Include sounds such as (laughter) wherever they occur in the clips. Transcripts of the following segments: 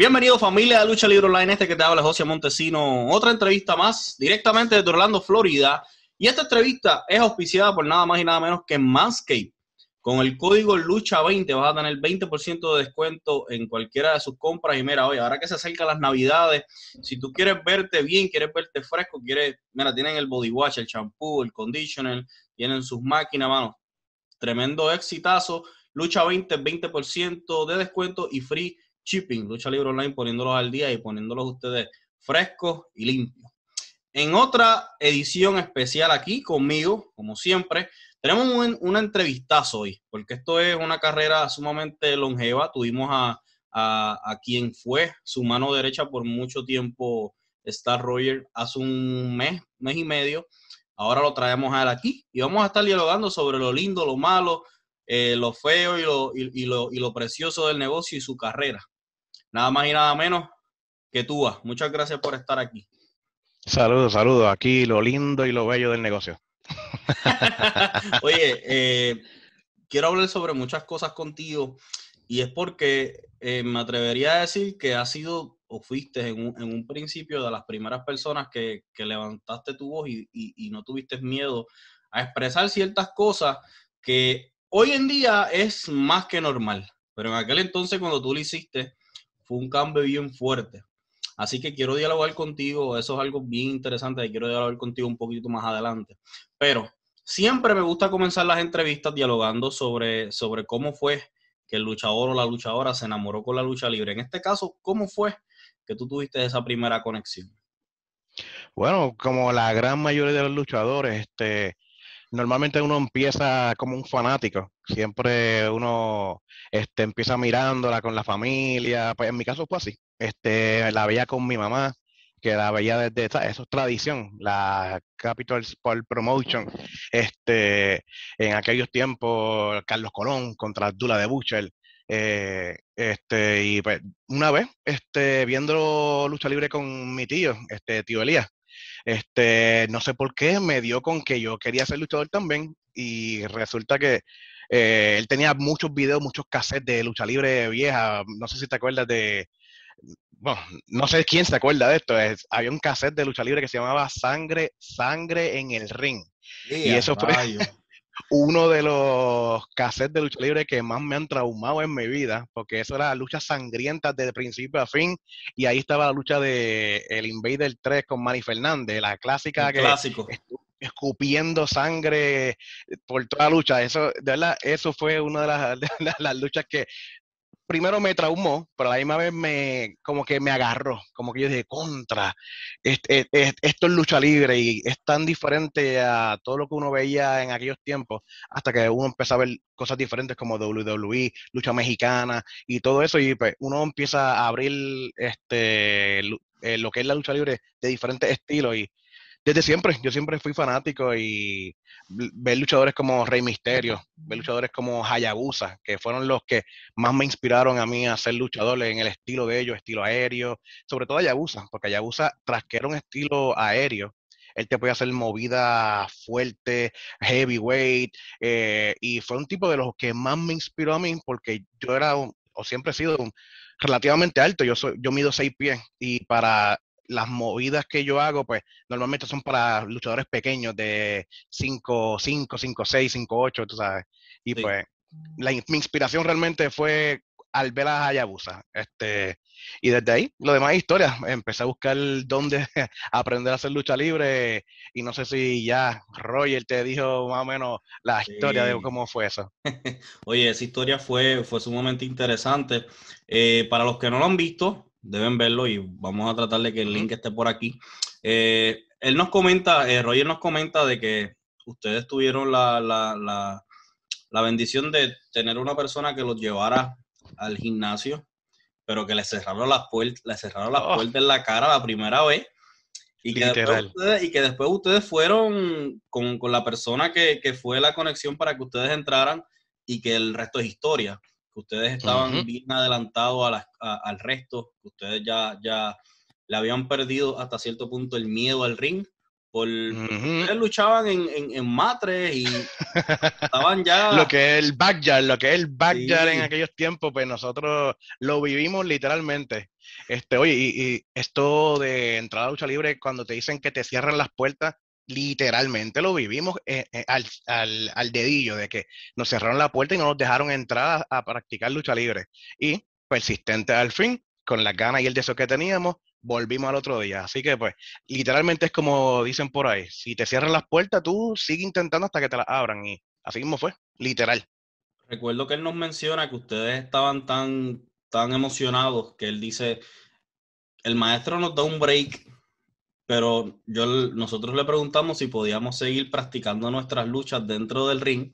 Bienvenido familia de Lucha Libre Online, este que te habla José Montesino. Otra entrevista más directamente desde Orlando, Florida. Y esta entrevista es auspiciada por nada más y nada menos que Manscaped. Con el código LUCHA20 vas a tener 20% de descuento en cualquiera de sus compras. Y mira, oye, ahora que se acercan las navidades, si tú quieres verte bien, quieres verte fresco, quieres, mira, tienen el body wash, el shampoo, el conditioner, tienen sus máquinas, mano. Tremendo exitazo. Lucha 20, 20% de descuento y free shipping. Lucha Libre Online poniéndolos al día y poniéndolos ustedes frescos y limpios. En otra edición especial aquí conmigo, como siempre, tenemos un, una entrevistazo hoy, porque esto es una carrera sumamente longeva. Tuvimos a, a, quien fue su mano derecha por mucho tiempo, Star Roger, hace un mes, mes y medio. Ahora lo traemos a él aquí y vamos a estar dialogando sobre lo lindo, lo malo, eh, lo feo y lo, y, lo, y lo precioso del negocio y su carrera. Nada más y nada menos que tú. Muchas gracias por estar aquí. Saludos, saludos. Aquí lo lindo y lo bello del negocio. (laughs) Oye, eh, quiero hablar sobre muchas cosas contigo y es porque eh, me atrevería a decir que has sido o fuiste en un, en un principio de las primeras personas que, que levantaste tu voz y, y, y, no tuviste miedo a expresar ciertas cosas que hoy en día es más que normal. Pero en aquel entonces cuando tú lo hiciste, fue un cambio bien fuerte. Así que quiero dialogar contigo, eso es algo bien interesante y quiero dialogar contigo un poquito más adelante. Pero siempre me gusta comenzar las entrevistas dialogando sobre, sobre cómo fue que el luchador o la luchadora se enamoró con la lucha libre. En este caso, ¿cómo fue que tú tuviste esa primera conexión? Bueno, como la gran mayoría de los luchadores, este, normalmente uno empieza como un fanático. Siempre uno este, empieza mirándola con la familia. Pues en mi caso fue así. Este, la veía con mi mamá, que la veía desde, eso es tradición, la Capital Sport Promotion, este, en aquellos tiempos, Carlos Colón contra Abdullah de Butcher, eh, este, y pues, una vez, este, viendo lucha libre con mi tío, este, tío Elías, este, no sé por qué, me dio con que yo quería ser luchador también, y resulta que eh, él tenía muchos videos, muchos cassettes de lucha libre vieja, no sé si te acuerdas de bueno, no sé quién se acuerda de esto, es, había un cassette de lucha libre que se llamaba Sangre, Sangre en el Ring. y eso fue uno de los cassettes de lucha libre que más me han traumado en mi vida, porque eso era lucha sangrienta desde principio a fin, y ahí estaba la lucha de el Invader 3 con Manny Fernández, la clásica que clásico. escupiendo sangre por toda la lucha. Eso, de verdad, eso fue una de las, (laughs) de las luchas que primero me traumó, pero a la misma vez me, como que me agarró, como que yo dije, contra, esto es lucha libre y es tan diferente a todo lo que uno veía en aquellos tiempos, hasta que uno empezó a ver cosas diferentes como WWE, lucha mexicana y todo eso, y pues uno empieza a abrir este, eh, lo que es la lucha libre de diferentes estilos y desde siempre, yo siempre fui fanático y ver luchadores como Rey Misterio, ver luchadores como Hayabusa, que fueron los que más me inspiraron a mí a ser luchador en el estilo de ellos, estilo aéreo, sobre todo Hayabusa, porque Hayabusa, tras que era un estilo aéreo, él te podía hacer movida fuerte, heavyweight, eh, y fue un tipo de los que más me inspiró a mí, porque yo era, o siempre he sido relativamente alto, yo, soy, yo mido seis pies, y para las movidas que yo hago, pues normalmente son para luchadores pequeños de 5, 5, 5, 6, 5, 8, tú sabes. Y pues la, mi inspiración realmente fue al ver a Hayabusa. Este, y desde ahí, lo demás es historia. Empecé a buscar dónde (laughs) aprender a hacer lucha libre y no sé si ya Roger te dijo más o menos la historia de cómo fue eso. (laughs) Oye, esa historia fue, fue sumamente interesante. Eh, para los que no lo han visto, deben verlo y vamos a tratar de que el link esté por aquí. Eh, él nos comenta, eh, Roger nos comenta de que ustedes tuvieron la, la, la, la, bendición de tener una persona que los llevara al gimnasio, pero que le cerraron las puertas, le cerraron las oh. puertas en la cara la primera vez. Y que, después ustedes, y que después ustedes fueron con, con la persona que, que, fue la conexión para que ustedes entraran y que el resto es historia que ustedes estaban bien adelantados al resto, que ustedes ya, ya le habían perdido hasta cierto punto el miedo al ring, por luchaban en, en, matres y estaban ya (laughs) lo que es el backyard lo que es el backyard en aquellos tiempos pues nosotros lo vivimos literalmente. Este oye y, esto de entrar a lucha libre cuando te dicen que te cierran las puertas literalmente lo vivimos eh, eh, al, al, al, dedillo de que nos cerraron la puerta y no nos dejaron entrar a, a practicar lucha libre y persistente al fin con las ganas y el deseo que teníamos volvimos al otro día. Así que, pues, literalmente es como dicen por ahí, si te cierran las puertas, tú sigue intentando hasta que te las abran. Y así mismo fue, literal. Recuerdo que él nos menciona que ustedes estaban tan, tan emocionados que él dice, el maestro nos da un break, pero yo, nosotros le preguntamos si podíamos seguir practicando nuestras luchas dentro del ring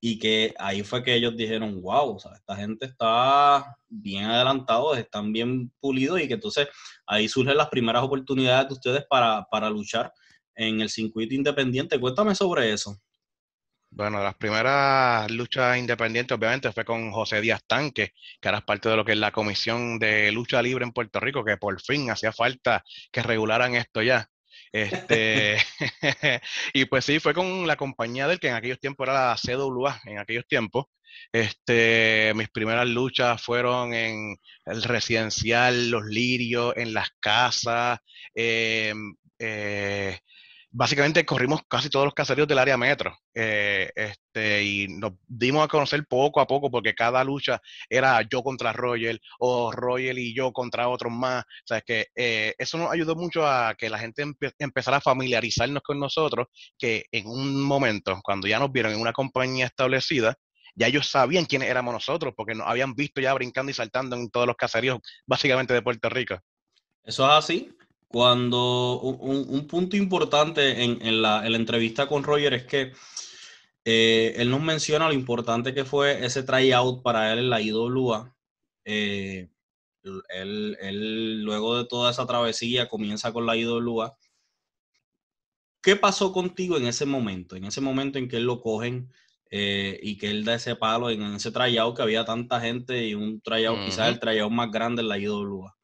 y que ahí fue que ellos dijeron, wow, o sea, esta gente está bien adelantado, están bien pulidos y que entonces ahí surgen las primeras oportunidades de ustedes para, para luchar en el circuito independiente. Cuéntame sobre eso. Bueno, las primeras luchas independientes obviamente fue con José Díaz Tanque, que era parte de lo que es la Comisión de Lucha Libre en Puerto Rico, que por fin hacía falta que regularan esto ya. Este, (laughs) y pues sí, fue con la compañía del que en aquellos tiempos era la CWA, en aquellos tiempos. Este, mis primeras luchas fueron en el residencial, los lirios, en las casas, eh, eh, básicamente corrimos casi todos los caseríos del área metro eh, este, y nos dimos a conocer poco a poco porque cada lucha era yo contra Royal o Royal y yo contra otros más. O sea, que eh, eso nos ayudó mucho a que la gente empezara a familiarizarnos con nosotros, que en un momento, cuando ya nos vieron en una compañía establecida, ya ellos sabían quiénes éramos nosotros, porque nos habían visto ya brincando y saltando en todos los caseríos, básicamente de Puerto Rico. Eso es así cuando un, punto importante en, la, entrevista con Roger es que eh, él nos menciona lo importante que fue ese tryout para él en la IWA. Eh, él, luego de toda esa travesía comienza con la IWA. ¿Qué pasó contigo en ese momento? En ese momento en que él lo cogen eh, y que él da ese palo en, ese tryout que había tanta gente y un tryout, quizás el tryout más grande en la IWA.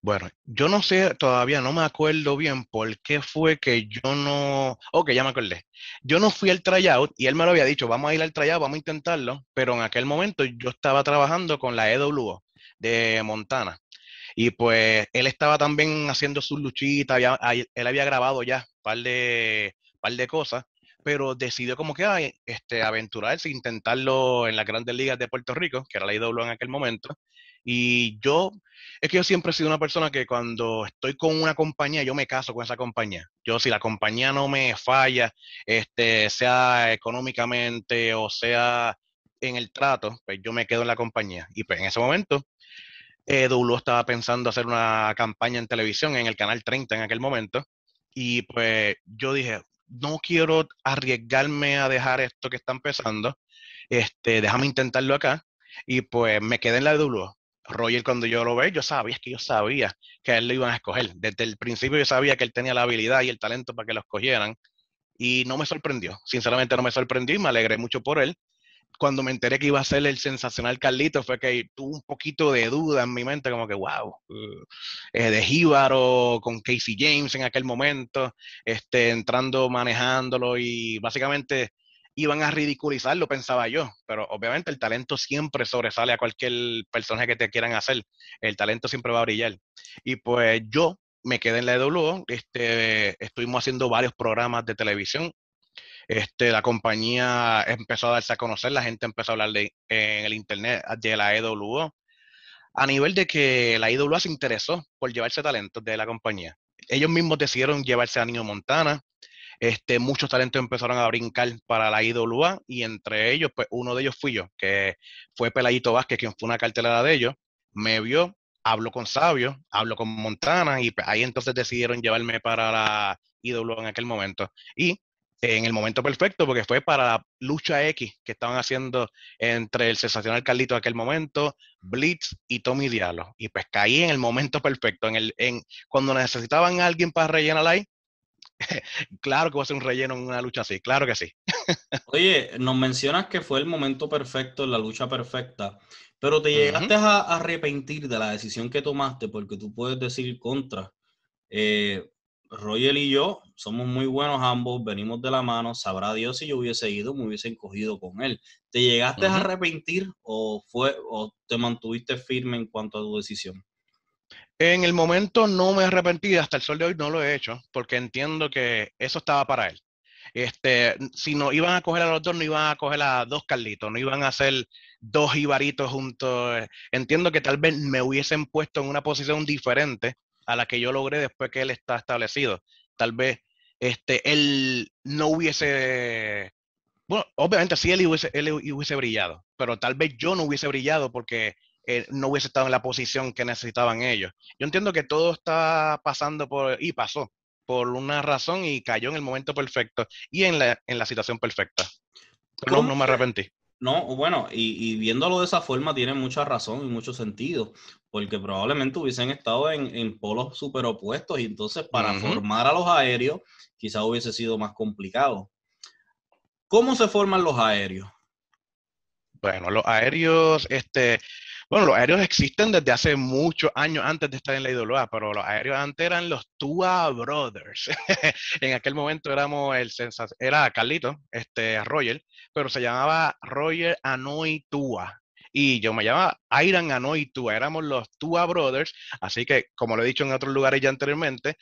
Bueno, yo no sé, todavía no me acuerdo bien por qué fue que yo no. Ok, ya me acordé. Yo no fui al tryout y él me lo había dicho, vamos a ir al tryout, vamos a intentarlo, pero en aquel momento yo estaba trabajando con la EWO de Montana. Y pues él estaba también haciendo sus luchitas, él había grabado ya un par de, par de cosas, pero decidió como que ay, este, aventurarse, intentarlo en las grandes ligas de Puerto Rico, que era la IW en aquel momento. Y yo, es que yo siempre he sido una persona que cuando estoy con una compañía, yo me caso con esa compañía. Yo, si la compañía no me falla, este, sea económicamente o sea en el trato, pues yo me quedo en la compañía. Y pues en ese momento, eh, estaba pensando hacer una campaña en televisión en el canal 30 en aquel momento. Y pues yo dije, no quiero arriesgarme a dejar esto que está empezando. Este, déjame intentarlo acá. Y pues me quedé en la W. Roger, cuando yo lo ve, yo sabía, es que yo sabía que él lo iban a escoger. Desde el principio yo sabía que él tenía la habilidad y el talento para que lo escogieran. Y no me sorprendió. Sinceramente no me sorprendió y me alegré mucho por él. Cuando me enteré que iba a ser el sensacional Carlito, fue que tuve un poquito de duda en mi mente, como que, wow, eh, de Jíbaro con Casey James en aquel momento, este, entrando, manejándolo y básicamente iban a ridiculizarlo, pensaba yo, pero obviamente el talento siempre sobresale a cualquier personaje que te quieran hacer, el talento siempre va a brillar. Y pues yo me quedé en la EWO, este, estuvimos haciendo varios programas de televisión, este, la compañía empezó a darse a conocer, la gente empezó a hablar de, en el internet de la EWO, a nivel de que la EWO se interesó por llevarse talentos de la compañía. Ellos mismos decidieron llevarse a Niño Montana, este, muchos talentos empezaron a brincar para la IWA y entre ellos, pues uno de ellos fui yo, que fue Pelayito Vázquez, quien fue una cartelera de ellos, me vio, habló con Sabio, habló con Montana y pues, ahí entonces decidieron llevarme para la IWA en aquel momento. Y en el momento perfecto, porque fue para Lucha X que estaban haciendo entre el sensacional Carlito en aquel momento, Blitz y Tommy Diallo. Y pues caí en el momento perfecto, en el, en, cuando necesitaban a alguien para rellenar ahí, (laughs) claro que va a ser un relleno en una lucha así, claro que sí. Oye, nos mencionas que fue el momento perfecto, la lucha perfecta, pero te llegaste a arrepentir de la decisión que tomaste, porque tú puedes decir contra. Eh, Royal y yo somos muy buenos ambos, venimos de la mano, sabrá Dios si yo hubiese ido, me hubiese encogido con él. ¿Te llegaste a arrepentir o, fue, o te mantuviste firme en cuanto a tu decisión? En el momento no me arrepentí, hasta el sol de hoy no lo he hecho, porque entiendo que eso estaba para él. Este, si no iban a coger a los dos, no iban a coger a dos Carlitos, no iban a hacer dos Ibaritos juntos. Entiendo que tal vez me hubiesen puesto en una posición diferente a la que yo logré después que él está establecido. Tal vez este, él no hubiese, bueno, obviamente sí él hubiese, él hubiese brillado, pero tal vez yo no hubiese brillado porque eh, no hubiese estado en la posición que necesitaban ellos. Yo entiendo que todo está pasando por, y pasó por una razón y cayó en el momento perfecto y en la, en la situación perfecta. Pero no, me arrepentí. No, bueno, y, viéndolo de esa forma tiene mucha razón y mucho sentido, porque probablemente hubiesen estado en, polos super opuestos y entonces para formar a los aéreos quizás hubiese sido más complicado. ¿Cómo se forman los aéreos? Bueno, los aéreos, este, bueno, los aéreos existen desde hace muchos años antes de estar en la IWA, pero los aéreos antes eran los Tua Brothers. (laughs) en aquel momento éramos el era Carlito, este Roger, pero se llamaba Roger Anoy Tua. Y yo me llamaba Iron Anoy Tua, éramos los Tua Brothers, así que como lo he dicho en otros lugares ya anteriormente,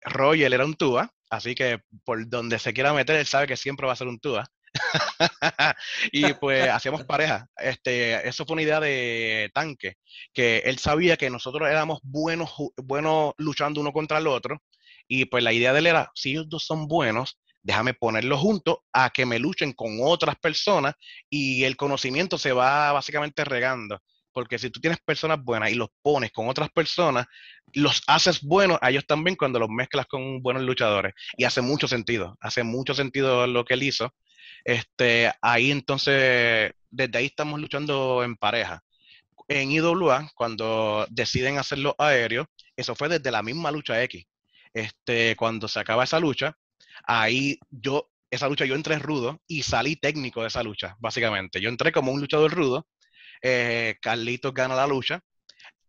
Roger era un Tua, así que por donde se quiera meter, él sabe que siempre va a ser un Tua. (laughs) y pues hacíamos pareja. Este, eso fue una idea de tanque, que él sabía que nosotros éramos buenos, buenos luchando uno contra el otro. Y pues la idea de él era, si ellos dos son buenos, déjame ponerlos juntos a que me luchen con otras personas y el conocimiento se va básicamente regando. Porque si tú tienes personas buenas y los pones con otras personas, los haces buenos a ellos también cuando los mezclas con buenos luchadores. Y hace mucho sentido, hace mucho sentido lo que él hizo. Este, ahí entonces, desde ahí estamos luchando en pareja. En IWA, cuando deciden hacer los aéreos, eso fue desde la misma lucha X. Este, cuando se acaba esa lucha, ahí yo, esa lucha yo entré rudo y salí técnico de esa lucha, básicamente. Yo entré como un luchador rudo, eh, Carlitos gana la lucha,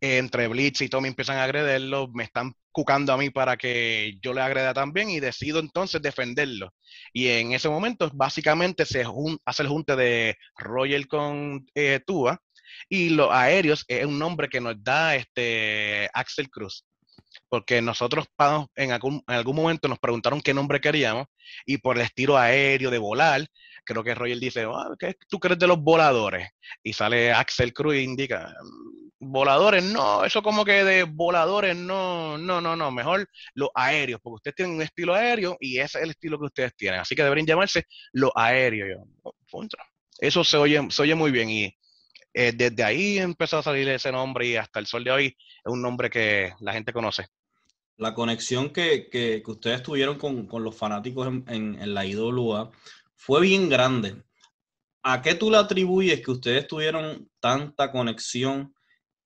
entre Blitz y Tommy empiezan a agrederlo, me están cucando a mí para que yo le agreda también y decido entonces defenderlo. Y en ese momento básicamente se hace el junte de Roger con eh, y los aéreos es un nombre que nos da este Axel Cruz. Porque nosotros en algún, en algún momento nos preguntaron qué nombre queríamos y por el estilo aéreo de volar, creo que Roger dice, ah, ¿qué tú crees de los voladores? Y sale Axel Cruz e indica, voladores, no, eso como que de voladores, no, no, no, no, mejor los aéreos, porque ustedes tienen un estilo aéreo y ese es el estilo que ustedes tienen, así que deberían llamarse los aéreos. Oh, eso se oye, se oye muy bien y eh, desde ahí empezó a salir ese nombre y hasta el sol de hoy es un nombre que la gente conoce. La conexión que, que, ustedes tuvieron con, con los fanáticos en, en, la IWA fue bien grande. ¿A qué tú le atribuyes que ustedes tuvieron tanta conexión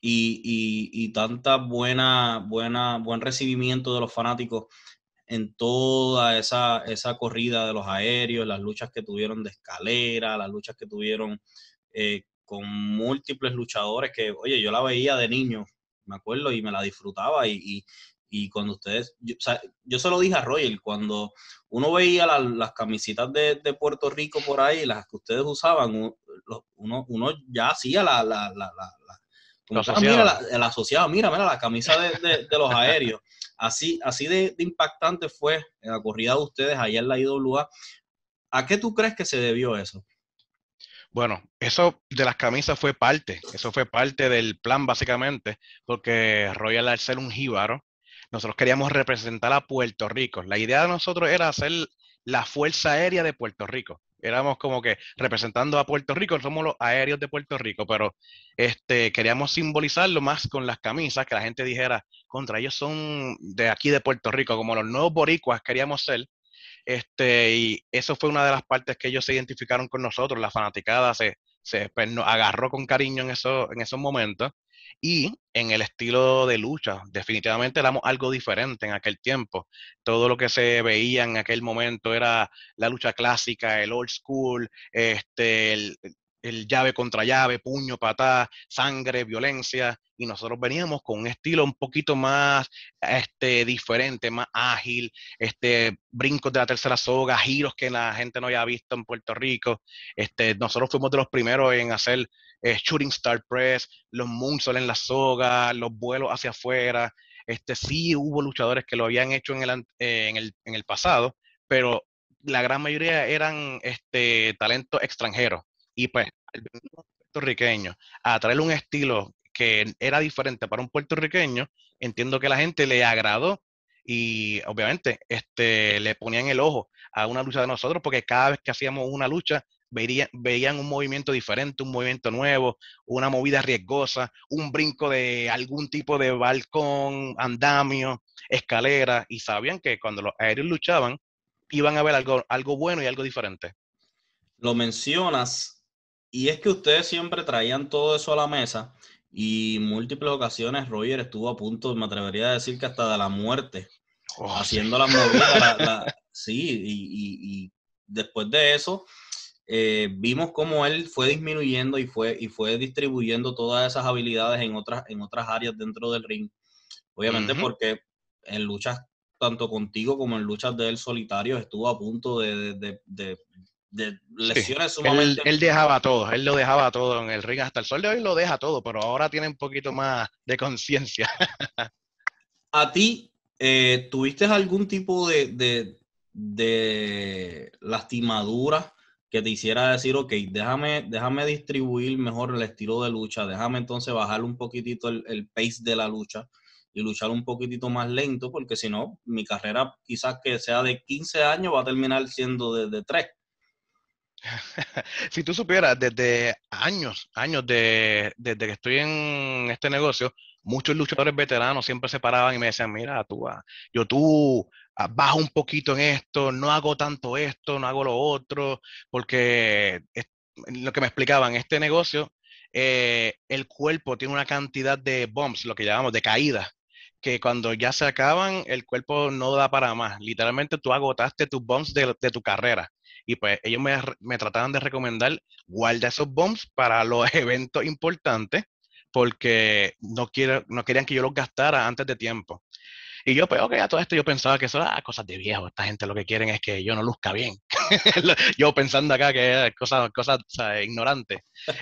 y, tanta buena, buena, buen recibimiento de los fanáticos en toda esa, esa corrida de los aéreos, las luchas que tuvieron de escalera, las luchas que tuvieron eh, con múltiples luchadores que, oye, yo la veía de niño, me acuerdo, y me la disfrutaba y, y cuando ustedes, yo, yo se lo dije a Royal, cuando uno veía las camisitas de, de, Puerto Rico por ahí, las que ustedes usaban, uno, uno ya hacía la, la, la, la mira, el asociado, mira, mira la camisa de, de, los aéreos. Así, así de, impactante fue la corrida de ustedes allá en la IWA. ¿A qué tú crees que se debió eso? Bueno, eso de las camisas fue parte, eso fue parte del plan básicamente, porque Royal al ser un jíbaro, nosotros queríamos representar a Puerto Rico. La idea de nosotros era hacer la Fuerza Aérea de Puerto Rico. Éramos como que representando a Puerto Rico, somos los aéreos de Puerto Rico, pero este, queríamos simbolizarlo más con las camisas, que la gente dijera, contra ellos son de aquí de Puerto Rico, como los nuevos boricuas queríamos ser. Este, y eso fue una de las partes que ellos se identificaron con nosotros, la fanaticada se, se pues, nos agarró con cariño en, eso, en esos momentos. Y en el estilo de lucha, definitivamente éramos algo diferente en aquel tiempo. Todo lo que se veía en aquel momento era la lucha clásica, el old school, este, el llave contra llave, puño, patada, sangre, violencia, y nosotros veníamos con un estilo un poquito más este, diferente, más ágil, este, brincos de la tercera soga, giros que la gente no había visto en Puerto Rico. Este, nosotros fuimos de los primeros en hacer eh, shooting star press, los moonsaults en la soga, los vuelos hacia afuera. Este, sí hubo luchadores que lo habían hecho en el, eh, en el, en el pasado, pero la gran mayoría eran este, talentos extranjeros. Y pues, el puertorriqueño a traer un estilo que era diferente para un puertorriqueño, entiendo que la gente le agradó y obviamente este, le ponían el ojo a una lucha de nosotros porque cada vez que hacíamos una lucha veían, veían un movimiento diferente, un movimiento nuevo, una movida riesgosa, un brinco de algún tipo de balcón, andamio, escalera y sabían que cuando los aéreos luchaban iban a ver algo, algo bueno y algo diferente. Lo mencionas y es que ustedes siempre traían todo eso a la mesa y múltiples ocasiones Roger estuvo a punto, me atrevería a decir que hasta de la muerte, oh, haciendo la movida. (laughs) sí, y, después de eso, eh, vimos cómo él fue disminuyendo y fue, y fue distribuyendo todas esas habilidades en otras, en otras áreas dentro del ring. Obviamente porque en luchas tanto contigo como en luchas de él solitario estuvo a punto de, de lesiones sumamente. Él, dejaba todo, él lo dejaba todo en el ring, hasta el sol de hoy lo deja todo, pero ahora tiene un poquito más de conciencia. (laughs) ¿A ti eh, tuviste algún tipo de, de, lastimadura que te hiciera decir, ok, déjame, déjame distribuir mejor el estilo de lucha, déjame entonces bajar un poquitito el, pace de la lucha y luchar un poquitito más lento, porque si no, mi carrera quizás que sea de 15 años va a terminar siendo de, de 3. (laughs) si tú supieras, desde años, años de, desde que estoy en este negocio, muchos luchadores veteranos siempre se paraban y me decían, mira, tú, ah, yo tú ah, un poquito en esto, no hago tanto esto, no hago lo otro, porque lo que me explicaban, este negocio, eh, el cuerpo tiene una cantidad de bumps, lo que llamamos de caídas, que cuando ya se acaban, el cuerpo no da para más. Literalmente tú agotaste tus bumps de, de tu carrera. Y pues ellos me, me trataban de recomendar, guarda esos bombs para los (laughs) eventos importantes, porque no, quiero, no querían que yo los gastara antes de tiempo. Y yo, pues, ok, a todo esto yo pensaba que eso era cosas de viejo. Esta gente lo que quieren es que yo no luzca bien. (laughs) yo pensando acá que es cosas, cosas ignorantes.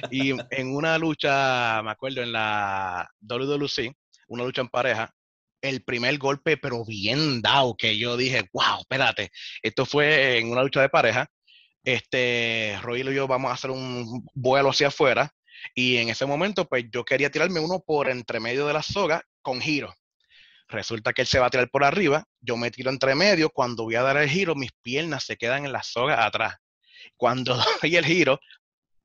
Y en una lucha, me acuerdo, en la WWC, una lucha en pareja, el primer golpe, pero bien dado, que yo dije, wow, espérate, esto fue en una lucha de pareja, este, Roy y yo vamos a hacer un vuelo hacia afuera y en ese momento pues yo quería tirarme uno por entre medio de la soga con giro. Resulta que él se va a tirar por arriba, yo me tiro entre medio, cuando voy a dar el giro mis piernas se quedan en la soga atrás. Cuando (laughs) doy el giro,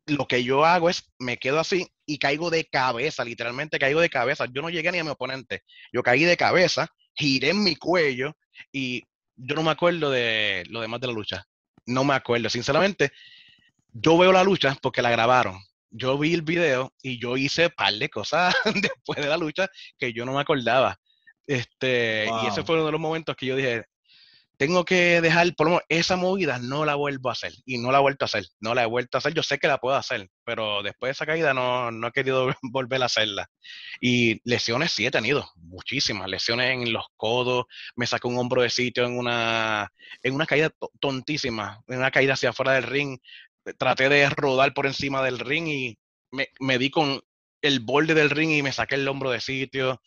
lo que yo hago es me quedo así y caigo de cabeza, literalmente caigo de cabeza. Yo no llegué ni a mi oponente, yo caí de cabeza, giré en mi cuello y yo no me acuerdo de lo demás de la lucha no me acuerdo. Sinceramente, yo veo la lucha porque la grabaron. Yo vi el video y yo hice un par de cosas (laughs) después de la lucha que yo no me acordaba. Este, Y ese fue uno de los momentos que yo dije, tengo que dejar, por lo menos esa movida no la vuelvo a hacer. Y no la he vuelto a hacer. No la he vuelto a hacer. Yo sé que la puedo hacer, pero después de esa caída no, no he querido (laughs) volver a hacerla. Y lesiones sí he tenido, muchísimas. Lesiones en los codos, me sacó un hombro de sitio en una, en una caída tontísima, en una caída hacia afuera del ring. Traté de rodar por encima del ring y me, me di con el borde del ring y me saqué el hombro de sitio,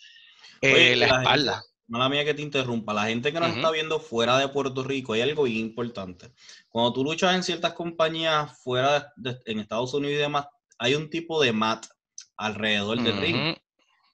eh, la, espalda mala mía que te interrumpa, la gente que nos está viendo fuera de Puerto Rico, hay algo bien importante. Cuando tú luchas en ciertas compañías fuera de, en Estados Unidos y demás, hay un tipo de mat alrededor del ring.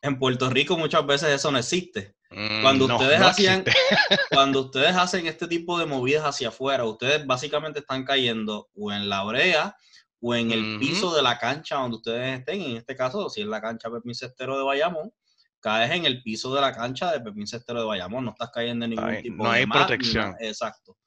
En Puerto Rico muchas veces eso no existe. Mm, cuando ustedes hacían, (laughs) (laughs) cuando ustedes hacen este tipo de movidas hacia afuera, ustedes básicamente están cayendo o en la brea o en el piso de la cancha donde ustedes estén. En este caso, si es la cancha Pepín Cestero de Bayamón, caes en el piso de la cancha de Pepín Cestero de Bayamón, no estás cayendo en ningún tipo no hay protección. exacto.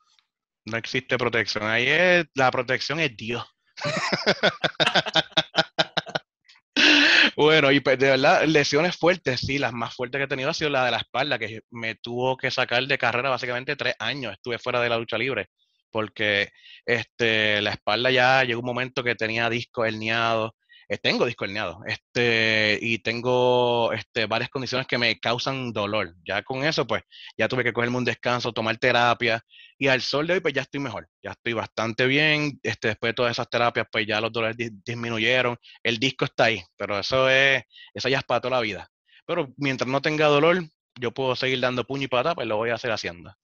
No existe protección. Ahí es, la protección es Dios. (laughs) bueno, y pues, de verdad, lesiones fuertes, sí, las más fuertes que he tenido ha sido la de la espalda, que me tuvo que sacar de carrera básicamente tres años. Estuve fuera de la lucha libre porque este, la espalda ya llegó un momento que tenía disco herniado, eh, tengo disco herniado, este, y tengo este, varias condiciones que me causan dolor. Ya con eso, pues, ya tuve que cogerme un descanso, tomar terapia, y al sol de hoy, pues ya estoy mejor, ya estoy bastante bien, este, después de todas esas terapias, pues ya los dolores disminuyeron, el disco está ahí, pero eso es, eso ya es para toda la vida. Pero mientras no tenga dolor, yo puedo seguir dando puño y pata, pues lo voy a hacer haciendo.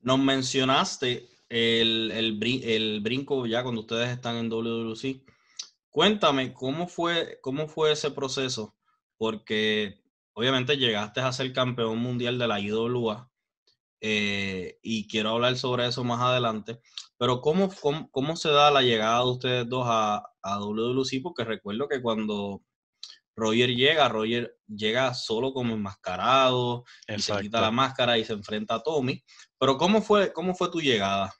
Nos mencionaste el, el, brinco ya cuando ustedes están en WWC. Cuéntame, ¿cómo fue, ¿cómo fue ese proceso? Porque obviamente llegaste a ser campeón mundial de la IWA eh, y quiero hablar sobre eso más adelante. Pero ¿cómo, cómo, se da la llegada de ustedes dos a, a WWC? Porque recuerdo que cuando Roger llega, Roger llega solo como enmascarado, y se quita la máscara y se enfrenta a Tommy. Pero ¿cómo fue, cómo fue tu llegada?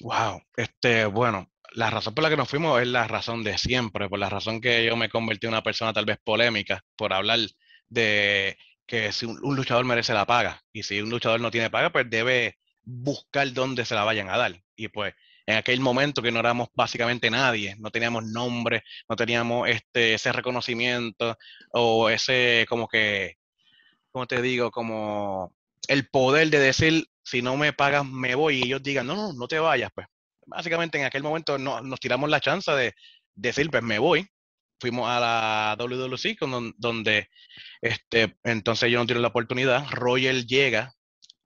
Wow, este, bueno, la razón por la que nos fuimos es la razón de siempre, por la razón que yo me convertí en una persona tal vez polémica, por hablar de que si un, luchador merece la paga, y si un luchador no tiene paga, pues debe buscar dónde se la vayan a dar. Y pues en aquel momento que no éramos básicamente nadie, no teníamos nombre, no teníamos este, ese reconocimiento o ese como que, ¿cómo te digo? Como el poder de decir, si no me pagas, me voy, y ellos digan, no, no, no te vayas, pues. Básicamente en aquel momento no, nos tiramos la chance de decir, pues me voy. Fuimos a la WWC, donde este, entonces yo no tiro la oportunidad. Royal llega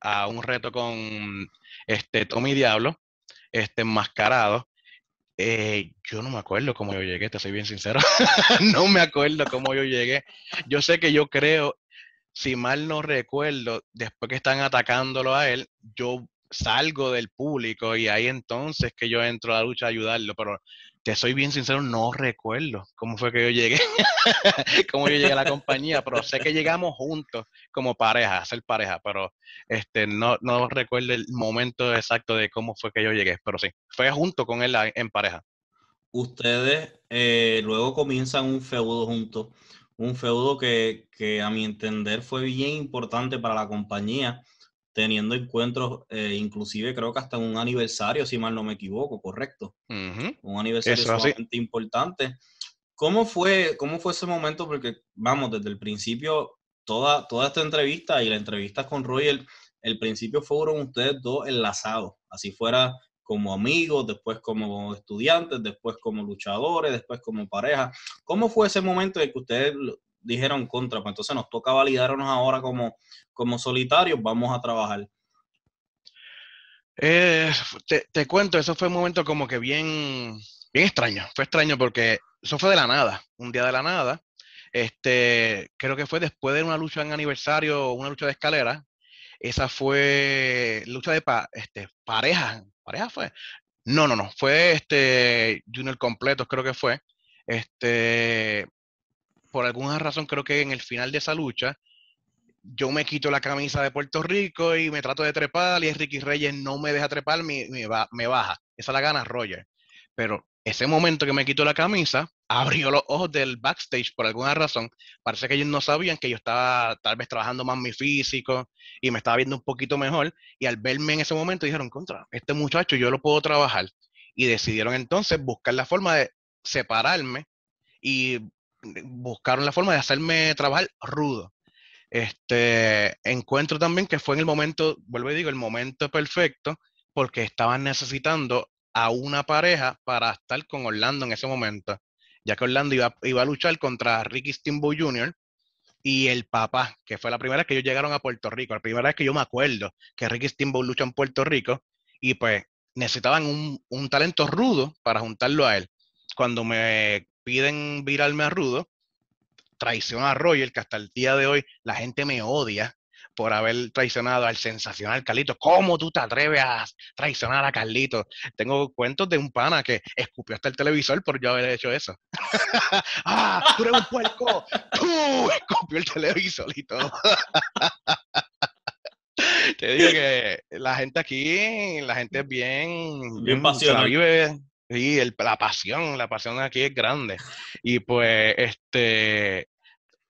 a un reto con este, Tommy Diablo, este, enmascarado. Eh, yo no me acuerdo cómo yo llegué, te soy bien sincero. (laughs) no me acuerdo cómo yo llegué. Yo sé que yo creo si mal no recuerdo, después que están atacándolo a él, yo salgo del público y ahí entonces que yo entro a la lucha a ayudarlo, pero te soy bien sincero, no recuerdo cómo fue que yo llegué, (laughs) cómo yo llegué a la compañía, pero sé que llegamos juntos como pareja, ser pareja, pero este no, no recuerdo el momento exacto de cómo fue que yo llegué, pero sí, fue junto con él en pareja. Ustedes eh, luego comienzan un feudo juntos un feudo que, a mi entender fue bien importante para la compañía, teniendo encuentros, eh, inclusive creo que hasta un aniversario, si mal no me equivoco, correcto. Un aniversario sumamente importante. ¿Cómo fue, ¿Cómo fue ese momento? Porque, vamos, desde el principio, toda, toda esta entrevista y la entrevista con Roy, el, el principio fueron ustedes dos enlazados, así fuera como amigos, después como estudiantes, después como luchadores, después como pareja. ¿Cómo fue ese momento de que ustedes dijeron contra? Pues entonces nos toca validarnos ahora como, como solitarios, vamos a trabajar. Eh, te, cuento, eso fue un momento como que bien, bien extraño. Fue extraño porque eso fue de la nada, un día de la nada. Este, creo que fue después de una lucha en aniversario, una lucha de escalera. Esa fue lucha de este, pareja, pareja fue. No, no, no, fue este Junior completo, creo que fue. Este, por alguna razón, creo que en el final de esa lucha, yo me quito la camisa de Puerto Rico y me trato de trepar y Ricky Reyes no me deja trepar, me, me baja. Esa la gana Roger. Pero ese momento que me quito la camisa, abrió los ojos del backstage por alguna razón. Parece que ellos no sabían que yo estaba tal vez trabajando más mi físico y me estaba viendo un poquito mejor. Y al verme en ese momento dijeron, contra, este muchacho yo lo puedo trabajar. Y decidieron entonces buscar la forma de separarme y buscaron la forma de hacerme trabajar rudo. Este encuentro también que fue en el momento, vuelvo y digo, el momento perfecto, porque estaban necesitando a una pareja para estar con Orlando en ese momento, ya que Orlando iba, iba a luchar contra Ricky Steamboat Jr. y el papá, que fue la primera vez que ellos llegaron a Puerto Rico, la primera vez que yo me acuerdo que Ricky Steamboat lucha en Puerto Rico, y pues necesitaban un, un talento rudo para juntarlo a él. Cuando me piden virarme a rudo, traición a Roger, que hasta el día de hoy la gente me odia, por haber traicionado al sensacional Carlito. ¿Cómo tú te atreves a traicionar a Carlito? Tengo cuentos de un pana que escupió hasta el televisor por yo haber hecho eso. (laughs) ¡Ah! ¡Tú eres un puerco! ¡Tú! Escupió el televisor y todo. (laughs) Te digo que la gente aquí, la gente es bien, bien, pasional. Vive, Sí, la pasión, la pasión aquí es grande. Y pues, este,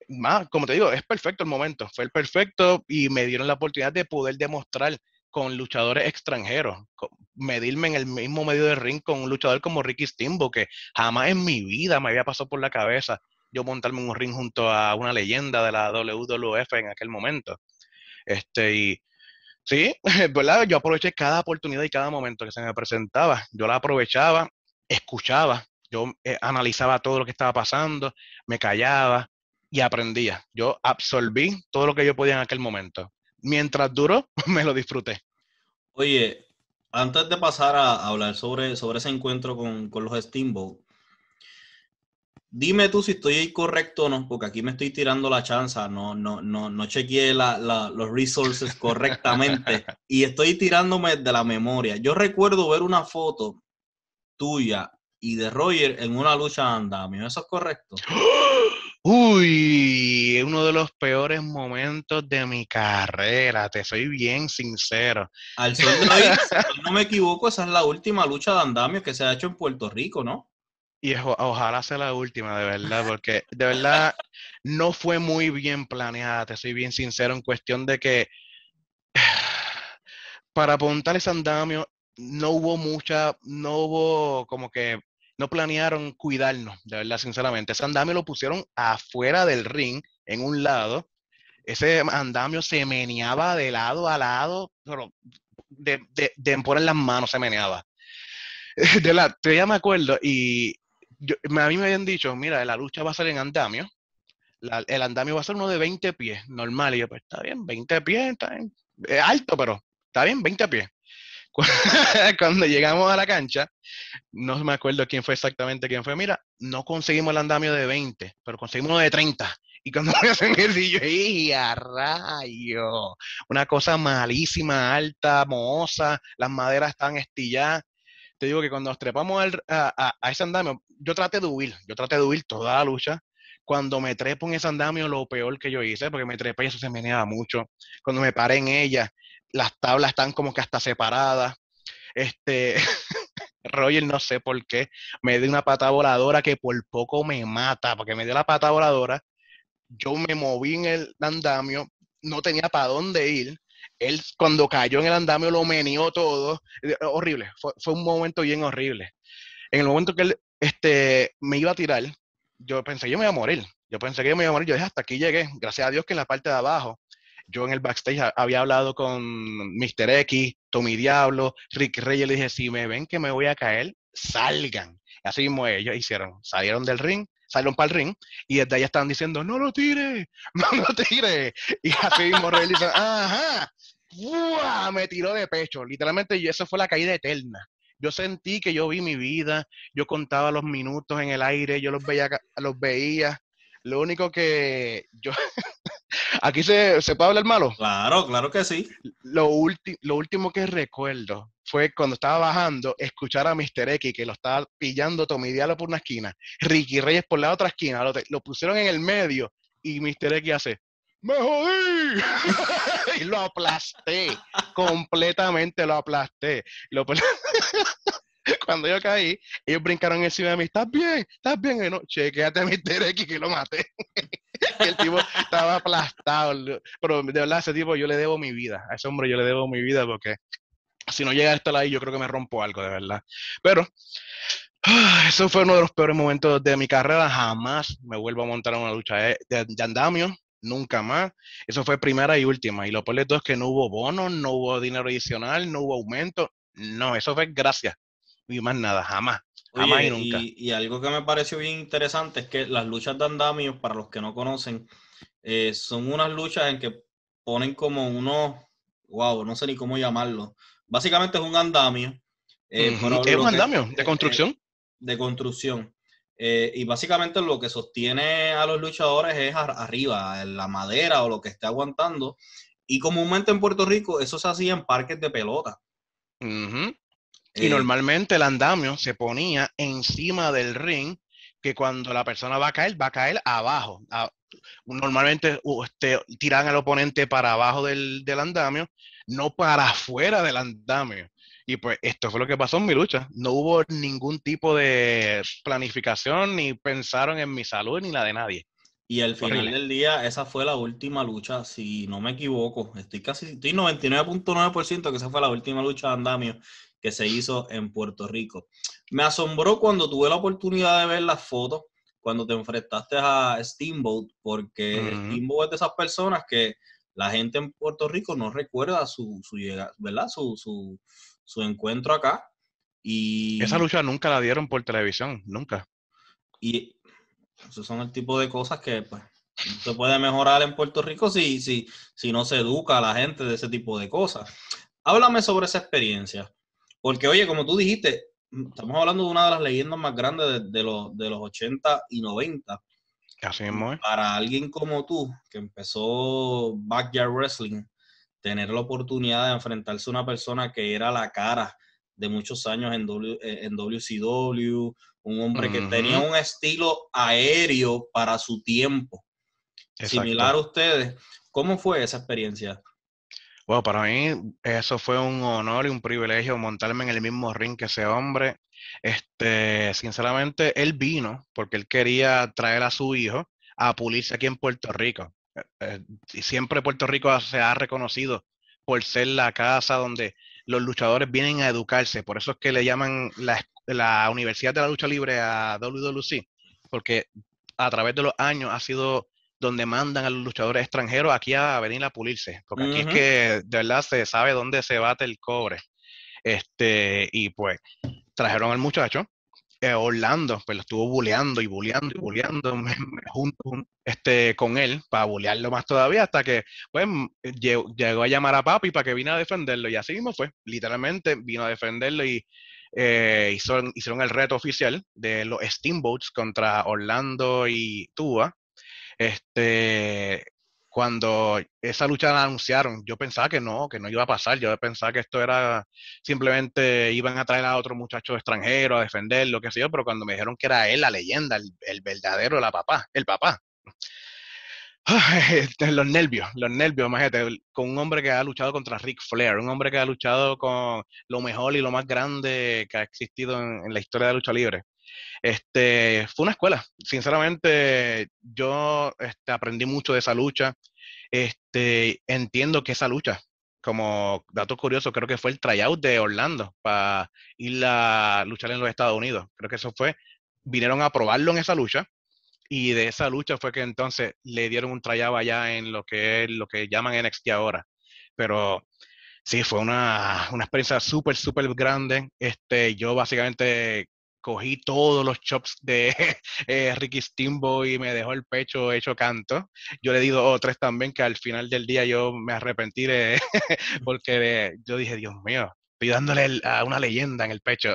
más, como te digo, es perfecto el momento, fue el perfecto y me dieron la oportunidad de poder demostrar con luchadores extranjeros, medirme en el mismo medio de ring con un luchador como Ricky Stimbo, que jamás en mi vida me había pasado por la cabeza yo montarme en un ring junto a una leyenda de la WWF en aquel momento. Este, y sí, (laughs) ¿verdad? Yo aproveché cada oportunidad y cada momento que se me presentaba. Yo la aprovechaba, escuchaba, yo eh, analizaba todo lo que estaba pasando, me callaba y aprendía. Yo absorbí todo lo que yo podía en aquel momento. Mientras duró, (laughs) me lo disfruté. Oye, antes de pasar a hablar sobre, sobre ese encuentro con, con los Steamboat, Dime tú si estoy correcto o no, porque aquí me estoy tirando la chanza, no, no, no, no chequeé los resources (laughs) correctamente y estoy tirándome de la memoria. Yo recuerdo ver una foto tuya y de Roger en una lucha de andamio, ¿eso es correcto? (gasps) Uy, uno de los peores momentos de mi carrera, te soy bien sincero. Al sol de hoy, si (laughs) no me equivoco, esa es la última lucha de andamio que se ha hecho en Puerto Rico, ¿no? Y ojalá sea la última, de verdad, porque de verdad no fue muy bien planeada, te soy bien sincero, en cuestión de que (sighs) para apuntar ese andamio no hubo mucha, no hubo como que, no planearon cuidarnos, de verdad, sinceramente. Ese andamio lo pusieron afuera del ring, en un lado. Ese andamio se meneaba de lado a lado, de, de, de poner las manos se meneaba. (laughs) De verdad, ya me acuerdo, y a mí me habían dicho, mira, la lucha va a ser en andamio, el andamio va a ser uno de 20 pies, normal, y yo, pues está bien, 20 pies, está bien, alto, pero está bien, 20 pies. (laughs) Cuando llegamos a la cancha, no me acuerdo quién fue exactamente quién fue, mira, no conseguimos el andamio de 20, pero conseguimos uno de 30. Y cuando (laughs) me hacen eso, yo, ¡y a rayo! Una cosa malísima, alta, mohosa, las maderas están estilladas te digo que cuando nos trepamos a, ese andamio, yo traté de huir, yo traté de huir toda la lucha. Cuando me trepo en ese andamio, lo peor que yo hice, porque me trepé y eso se meneaba mucho. Cuando me paré en ella, las tablas están como que hasta separadas. Este, (laughs) Roger, no sé por qué, me dio una pata voladora que por poco me mata, porque me dio la pata voladora. Yo me moví en el andamio, no tenía para dónde ir él cuando cayó en el andamio lo menió todo. Eh, horrible, fue, un momento bien horrible. En el momento que él este, me iba a tirar, yo pensé, yo me iba a morir. Yo pensé que yo me iba a morir. Yo dije, hasta aquí llegué. Gracias a Dios que en la parte de abajo, yo en el backstage había hablado con Mr. X, Tommy Diablo, Rick Reyes. Le dije, si me ven que me voy a caer, salgan. Así mismo ellos hicieron. Salieron del ring, salieron para el ring y desde ahí estaban diciendo, no lo tire, (laughs) no lo tire. Y así mismo Rey dice, ajá, me tiró de pecho. Literalmente, y eso fue la caída eterna. Yo sentí que yo vi mi vida, yo contaba los minutos en el aire, yo los veía, los veía. Lo único que yo... (laughs) Aquí se, se puede hablar malo. Claro, claro que sí. Lo, lo último que recuerdo fue cuando estaba bajando, escuchar a Mr. X que lo estaba pillando Tommy Diallo por una esquina, Ricky Reyes por la otra esquina, lo, lo pusieron en el medio y Mr. X hace, ¡Me jodí! (laughs) y lo aplasté, completamente lo aplasté. (laughs) Cuando yo caí, ellos brincaron encima de mí, ¿estás bien? ¿Estás bien? Y no, chequeate a Mr. X que lo maté. (laughs) el tipo estaba aplastado. Pero de verdad, ese tipo yo le debo mi vida. A ese hombre yo le debo mi vida porque si no llega a estar ahí, yo creo que me rompo algo, de verdad. Pero eso fue uno de los peores momentos de mi carrera. Jamás me vuelvo a montar en una lucha de, de andamio nunca más. Eso fue primera y última. Y lo peor de todo es que no hubo bonos, no hubo dinero adicional, no hubo aumento. No, eso fue gracias. Y más nada, jamás. jamás y nunca. Y, algo que me pareció bien interesante es que las luchas de andamio, para los que no conocen, eh, son unas luchas en que ponen como unos, wow, no sé ni cómo llamarlo. Básicamente es un andamio. Eh, es un andamio de construcción. de construcción. Eh, y básicamente lo que sostiene a los luchadores es arriba, la madera o lo que esté aguantando. Y comúnmente en Puerto Rico eso se hacía en parques de pelota. y eh, normalmente el andamio se ponía encima del ring, que cuando la persona va a caer, va a caer abajo. normalmente usted, tiran al oponente para abajo del, del andamio, no para afuera del andamio. Y pues esto fue lo que pasó en mi lucha. No hubo ningún tipo de planificación, ni pensaron en mi salud, ni la de nadie. Y al final del día, esa fue la última lucha, si no me equivoco. Estoy casi, estoy 99.9% que esa fue la última lucha de andamio que se hizo en Puerto Rico. Me asombró cuando tuve la oportunidad de ver las fotos, cuando te enfrentaste a Steamboat, porque Steamboat es de esas personas que la gente en Puerto Rico no recuerda su, su llegada, ¿verdad? Su, su, su encuentro acá. Y... Esa lucha nunca la dieron por televisión, nunca. Y esos son el tipo de cosas que pues, se puede mejorar en Puerto Rico si, si, si no se educa a la gente de ese tipo de cosas. Háblame sobre esa experiencia. Porque, oye, como tú dijiste, estamos hablando de una de las leyendas más grandes de, los, de los 80 y 90. Así mismo, Para alguien como tú, que empezó Backyard Wrestling, tener la oportunidad de enfrentarse a una persona que era la cara de muchos años en, w, eh, en WCW, un hombre que tenía un estilo aéreo para su tiempo. Similar a ustedes. ¿Cómo fue esa experiencia? Bueno, para mí eso fue un honor y un privilegio montarme en el mismo ring que ese hombre. Este, sinceramente, él vino porque él quería traer a su hijo a pulirse aquí en Puerto Rico. Eh, eh, y siempre Puerto Rico se ha reconocido por ser la casa donde los luchadores vienen a educarse. Por eso es que le llaman la, la Universidad de la Lucha Libre a WWC, porque a través de los años ha sido donde mandan a los luchadores extranjeros aquí a venir a pulirse, porque aquí es que de verdad se sabe dónde se bate el cobre. Este, y pues trajeron al muchacho, eh, Orlando, pues lo estuvo buleando y buleando y buleando junto este, con él para bulearlo más todavía hasta que pues llegó, a llamar a papi para que vino a defenderlo y así mismo fue, literalmente vino a defenderlo y eh, hicieron, hicieron, el reto oficial de los Steamboats contra Orlando y Tua. Este, cuando esa lucha la anunciaron, yo pensaba que no, que no iba a pasar. Yo pensaba que esto era simplemente iban a traer a otro muchacho extranjero a defender, lo que sea, pero cuando me dijeron que era él la leyenda, el, verdadero, la papá, el papá, (sighs) este, los nervios, los nervios, imagínate, con un hombre que ha luchado contra Rick Flair, un hombre que ha luchado con lo mejor y lo más grande que ha existido en, la historia de la lucha libre. Este, fue una escuela, sinceramente yo este, aprendí mucho de esa lucha, este, entiendo que esa lucha, como dato curioso, creo que fue el tryout de Orlando para ir a luchar en los Estados Unidos, creo que eso fue, vinieron a probarlo en esa lucha, y de esa lucha fue que entonces le dieron un trayado allá en lo que lo que llaman NXT ahora. Pero sí, fue una, una experiencia súper, súper grande. Este, yo básicamente cogí todos los chops de (laughs) eh, Ricky Steamboat y me dejó el pecho hecho canto. Yo le di dos o tres también que al final del día yo me arrepentí de, (laughs) porque yo dije, Dios mío, estoy dándole a una leyenda en el pecho.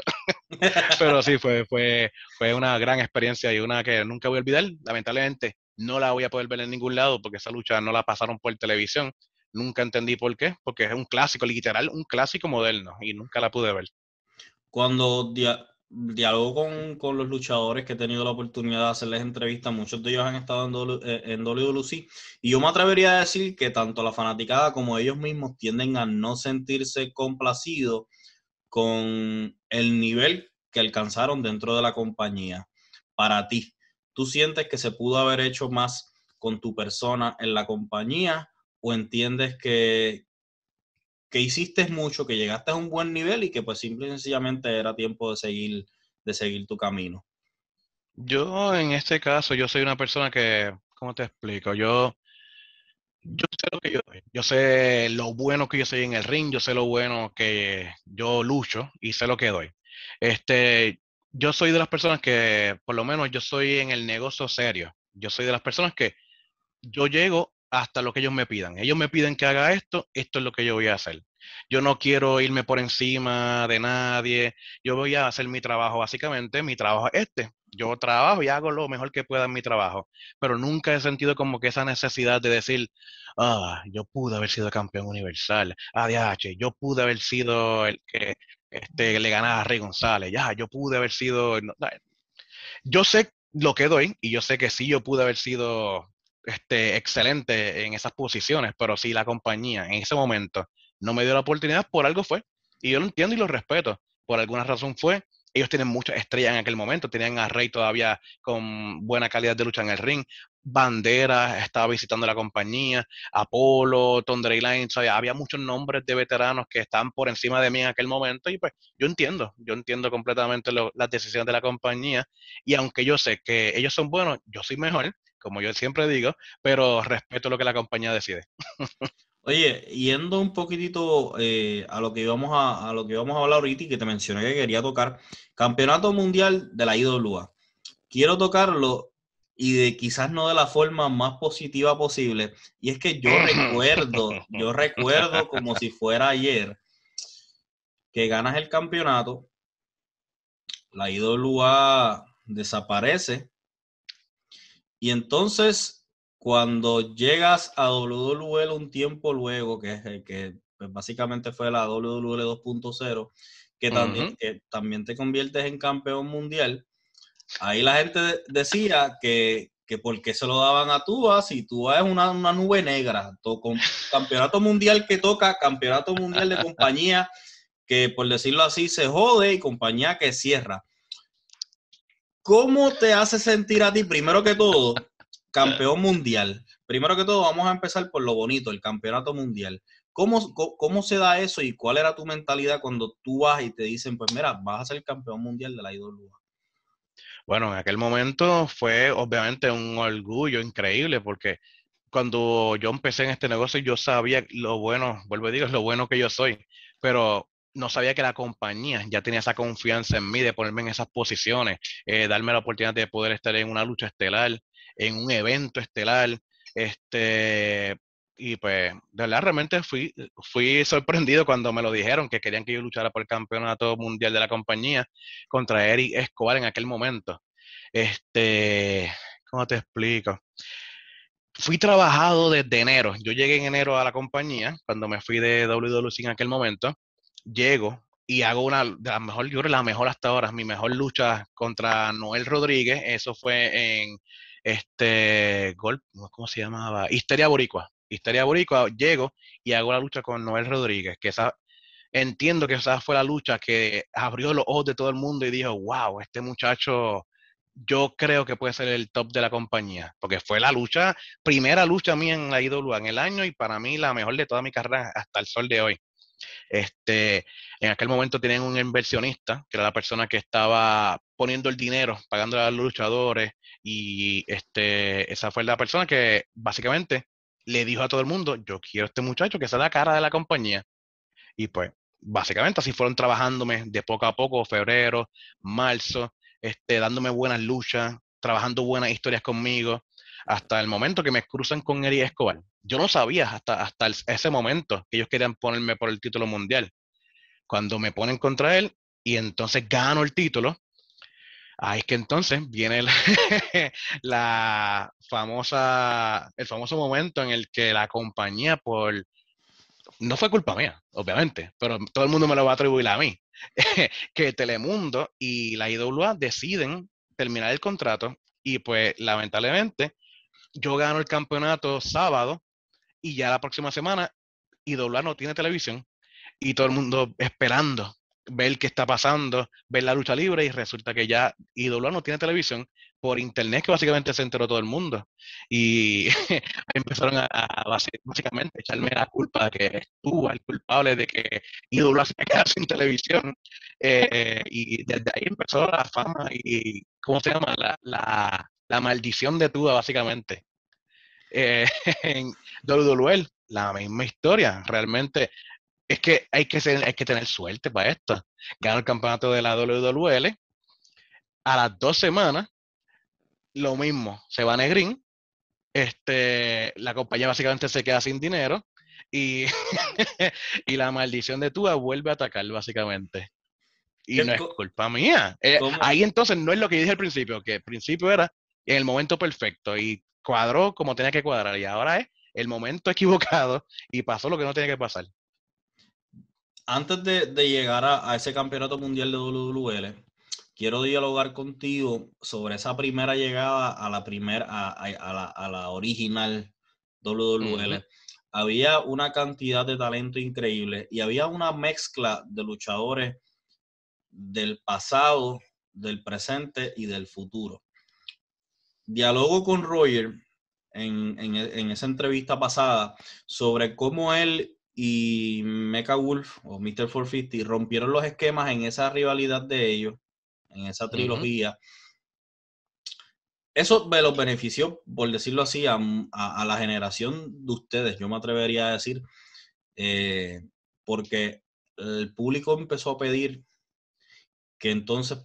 (laughs) Pero sí, fue, fue, fue una gran experiencia y una que nunca voy a olvidar. Lamentablemente no la voy a poder ver en ningún lado porque esa lucha no la pasaron por televisión. Nunca entendí por qué, porque es un clásico, literal, un clásico moderno y nunca la pude ver. Cuando dialogo con, con, los luchadores que he tenido la oportunidad de hacerles entrevistas, muchos de ellos han estado en, eh, en y yo me atrevería a decir que tanto la fanaticada como ellos mismos tienden a no sentirse complacidos con el nivel que alcanzaron dentro de la compañía. Para ti, ¿tú sientes que se pudo haber hecho más con tu persona en la compañía o entiendes que, que hiciste mucho, que llegaste a un buen nivel y que pues simple y sencillamente era tiempo de seguir, de seguir tu camino. Yo en este caso, yo soy una persona que, ¿cómo te explico? Yo, yo sé lo que yo. Yo sé lo bueno que yo soy en el ring, yo sé lo bueno que yo lucho y sé lo que doy. Este, yo soy de las personas que, por lo menos yo soy en el negocio serio. Yo soy de las personas que yo llego hasta lo que ellos me pidan. Ellos me piden que haga esto, esto es lo que yo voy a hacer. Yo no quiero irme por encima de nadie, yo voy a hacer mi trabajo, básicamente mi trabajo es este. Yo trabajo y hago lo mejor que pueda en mi trabajo, pero nunca he sentido como que esa necesidad de decir, ah, yo pude haber sido campeón universal, ADH, yo pude haber sido el que este, le ganara a Rey González, ya, yo pude haber sido... yo sé lo que doy y yo sé que sí yo pude haber sido este, excelente en esas posiciones, pero si la compañía en ese momento no me dio la oportunidad, por algo fue. Y yo lo entiendo y lo respeto. Por alguna razón fue. Ellos tienen muchas estrellas en aquel momento. Tenían a Rey todavía con buena calidad de lucha en el ring. Bandera estaba visitando la compañía, Apolo, Tondre Line, había muchos nombres de veteranos que estaban por encima de mí en aquel momento y pues yo entiendo, yo entiendo completamente las decisiones de la compañía y aunque yo sé que ellos son buenos, yo soy mejor, como yo siempre digo, pero respeto lo que la compañía decide. (laughs) Oye, yendo un poquitito eh, a lo que íbamos a, a, lo que íbamos a hablar ahorita y que te mencioné que quería tocar, Campeonato Mundial de la IWA. Quiero tocarlo y de quizás no de la forma más positiva posible. Y es que yo recuerdo, (laughs) yo recuerdo como si fuera ayer que ganas el campeonato, la IWA desaparece y entonces cuando llegas a WWE un tiempo luego, que, que pues, básicamente fue la WWE 2.0, que, también, que también te conviertes en campeón mundial, ahí la gente decía que, que por qué se lo daban a Tua si Tua es una, una nube negra, con campeonato mundial que toca, campeonato mundial de (laughs) compañía que por decirlo así se jode y compañía que cierra. ¿Cómo te hace sentir a ti, primero que todo, campeón mundial. Primero que todo, vamos a empezar por lo bonito, el campeonato mundial. ¿Cómo, ¿Cómo, se da eso y cuál era tu mentalidad cuando tú vas y te dicen, pues mira, vas a ser campeón mundial de la IWA? Bueno, en aquel momento fue obviamente un orgullo increíble porque cuando yo empecé en este negocio yo sabía lo bueno, vuelvo a decir, lo bueno que yo soy, pero no sabía que la compañía ya tenía esa confianza en mí de ponerme en esas posiciones, eh, darme la oportunidad de poder estar en una lucha estelar, en un evento estelar. Este, y pues, de verdad, realmente fui, fui sorprendido cuando me lo dijeron que querían que yo luchara por el campeonato mundial de la compañía contra Eric Escobar en aquel momento. Este, ¿cómo te explico? Fui trabajado desde enero. Yo llegué en enero a la compañía, cuando me fui de WWC en aquel momento. Llego y hago una de las mejor, yo creo la mejor hasta ahora, mi mejor lucha contra Noel Rodríguez. Eso fue en este, gol, ¿cómo se llamaba? Histeria Boricua. Histeria Boricua, llego y hago la lucha con Noel Rodríguez, que esa, entiendo que esa fue la lucha que abrió los ojos de todo el mundo y dijo, wow, este muchacho, yo creo que puede ser el top de la compañía, porque fue la lucha, primera lucha mía en la IWA en el año y para mí la mejor de toda mi carrera hasta el sol de hoy. Este, en aquel momento tenían un inversionista, que era la persona que estaba poniendo el dinero, pagando a los luchadores, y este, esa fue la persona que básicamente le dijo a todo el mundo, yo quiero a este muchacho que sea la cara de la compañía. Y pues, básicamente así fueron trabajándome de poco a poco, febrero, marzo, este, dándome buenas luchas, trabajando buenas historias conmigo, hasta el momento que me cruzan con Eri Escobar. Yo no sabía hasta, hasta ese momento que ellos querían ponerme por el título mundial. Cuando me ponen contra él y entonces gano el título, ahí es que entonces viene (laughs) la, famosa, el famoso momento en el que la compañía por no fue culpa mía, obviamente, pero todo el mundo me lo va a atribuir a mí, (laughs) que Telemundo y la IWA deciden terminar el contrato y pues lamentablemente yo gano el campeonato sábado y ya la próxima semana IWA no tiene televisión y todo el mundo esperando ver qué está pasando, ver la lucha libre y resulta que ya IWA no tiene televisión por internet que básicamente se enteró todo el mundo y (laughs) empezaron a, básicamente echarme la culpa de que estuvo el culpable de que IWA se (laughs) quedara sin televisión eh, y desde ahí empezó la fama y ¿cómo se llama? La, la, la maldición de Tuba básicamente eh, (laughs) en WWE la misma historia realmente es que hay que, ser, hay que tener suerte para esto. Gana el campeonato de la WWL. A las dos semanas, lo mismo, se va a Negrín. Este, la compañía básicamente se queda sin dinero y, (laughs) y la maldición de Tua vuelve a atacar, básicamente. Y no es culpa mía. Eh, ahí entonces no es lo que dije al principio, que el principio era en el momento perfecto y cuadró como tenía que cuadrar. Y ahora es el momento (laughs) equivocado y pasó lo que no tenía que pasar antes de, llegar a, ese campeonato mundial de WWL, quiero dialogar contigo sobre esa primera llegada a la primera, a, la, original WWL. Había una cantidad de talento increíble y había una mezcla de luchadores del pasado, del presente y del futuro. Dialogo con Roger en, esa entrevista pasada sobre cómo él y Mecha Wolf o Mr. 450 rompieron los esquemas en esa rivalidad de ellos, en esa trilogía. Eso me los benefició, por decirlo así, a, la generación de ustedes, yo me atrevería a decir, eh, porque el público empezó a pedir que entonces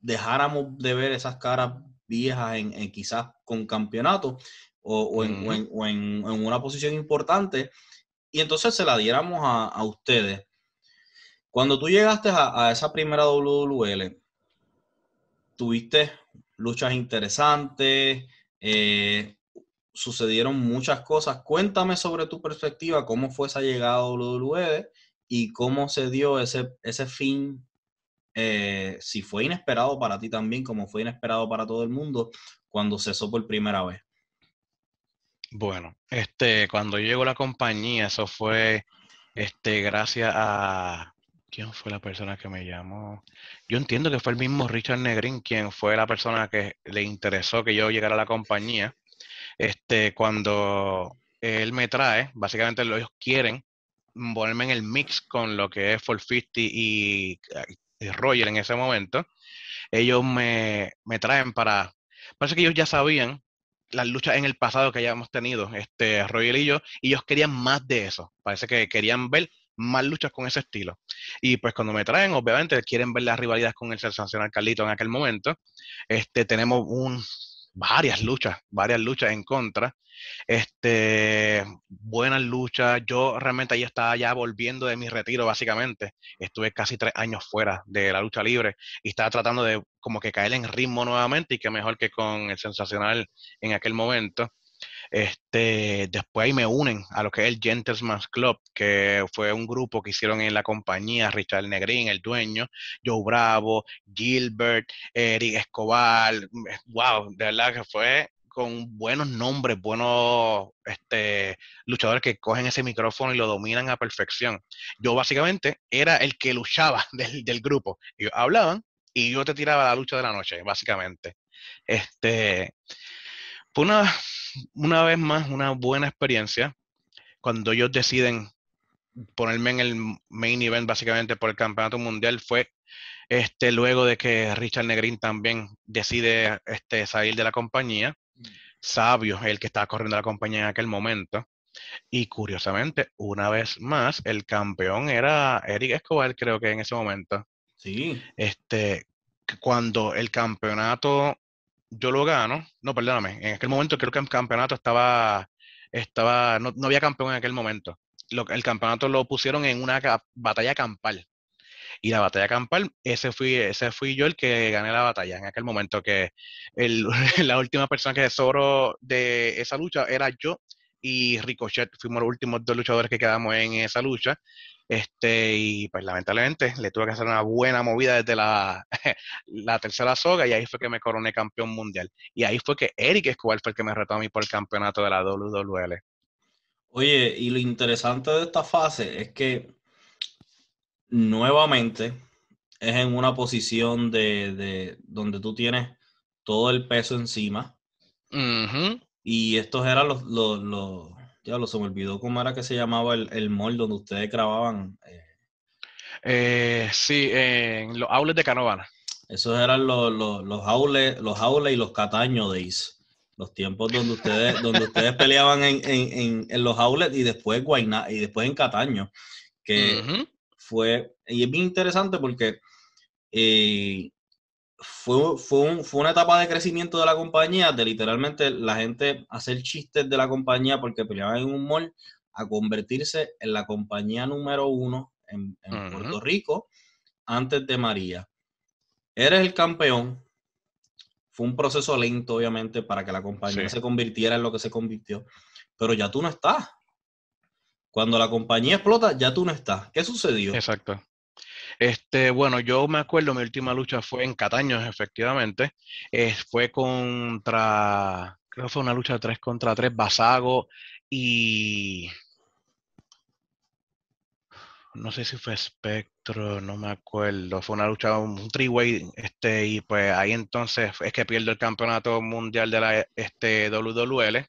dejáramos de ver esas caras viejas en, quizás con campeonato o, en, una posición importante y entonces se la diéramos a, ustedes. Cuando tú llegaste a, esa primera WWL, tuviste luchas interesantes, eh, sucedieron muchas cosas. Cuéntame sobre tu perspectiva, cómo fue esa llegada a WWE y cómo se dio ese, ese fin eh, si fue inesperado para ti también, como fue inesperado para todo el mundo cuando cesó por primera vez. Bueno, este, cuando llegó la compañía, eso fue este, gracias a. ¿Quién fue la persona que me llamó? Yo entiendo que fue el mismo Richard Negrin quien fue la persona que le interesó que yo llegara a la compañía. Este, cuando él me trae, básicamente ellos quieren ponerme en el mix con lo que es 450 y Roger en ese momento, ellos me, traen para, parece que ellos ya sabían las luchas en el pasado que hayamos tenido, este, Roger y yo, y ellos querían más de eso, parece que querían ver más luchas con ese estilo. Y pues cuando me traen, obviamente quieren ver las rivalidades con el sensacional Carlito en aquel momento. Este, tenemos un, varias luchas, varias luchas en contra. Este, buenas luchas. Yo realmente ahí estaba ya volviendo de mi retiro, básicamente. Estuve casi tres años fuera de la lucha libre y estaba tratando de como que caer en ritmo nuevamente y que mejor que con el sensacional en aquel momento. Este, después ahí me unen a lo que es el Gentleman's Club, que fue un grupo que hicieron en la compañía, Richard Negrín, el dueño, Joe Bravo, Gilbert, Eric Escobar, wow, de verdad que fue con buenos nombres, buenos este, luchadores que cogen ese micrófono y lo dominan a perfección. Yo básicamente era el que luchaba (laughs) del, del grupo. Ellos hablaban y yo te tiraba la lucha de la noche, básicamente. Este, fue una, una vez más una buena experiencia cuando ellos deciden ponerme en el main event básicamente por el campeonato mundial fue este luego de que Richard Negrín también decide este, salir de la compañía. Sabio, el que estaba corriendo la compañía en aquel momento. Y curiosamente, una vez más, el campeón era Eric Escobar, creo que en ese momento. Sí. Este, cuando el campeonato yo lo gano. No, perdóname. En aquel momento creo que el campeonato estaba, estaba, no, había campeón en aquel momento. Lo, el campeonato lo pusieron en una batalla campal. Y la batalla campal, ese fui, ese fui yo el que gané la batalla en aquel momento, que el, (laughs) la última persona que sobró de esa lucha era yo y Ricochet. Fuimos los últimos dos luchadores que quedamos en esa lucha. Este, y pues lamentablemente le tuve que hacer una buena movida desde la, (laughs) la tercera soga y ahí fue que me coroné campeón mundial. Y ahí fue que Eric Escobar fue el que me retó a mí por el campeonato de la WWL. Oye, y lo interesante de esta fase es que nuevamente es en una posición de, donde tú tienes todo el peso encima. Y estos eran los, los ya lo se me olvidó cómo era que se llamaba el, el mall donde ustedes grababan. Eh. Eh, sí, en los outlets de Canovana. Esos eran los, los, los, outlets, los y los Cataño Days. Los tiempos donde ustedes, (laughs) donde ustedes peleaban en, en, en, los outlets y después Guayna, y después en Cataño. Que fue, y es bien interesante porque eh, fue, fue, fue, una etapa de crecimiento de la compañía, de literalmente la gente hacer chistes de la compañía porque peleaban en un mall, a convertirse en la compañía número uno en, Puerto Rico antes de María. Eres el campeón. Fue un proceso lento, obviamente, para que la compañía se convirtiera en lo que se convirtió. Pero ya tú no estás. Cuando la compañía explota, ya tú no estás. ¿Qué sucedió? Exacto. Este, bueno, yo me acuerdo, mi última lucha fue en Cataño, efectivamente. fue contra, creo que fue una lucha de 3 contra 3, Basago y... No sé si fue Spectre. otro, no me acuerdo, fue una lucha, un three-way, este, y pues ahí entonces es que pierdo el campeonato mundial de la este, WWL.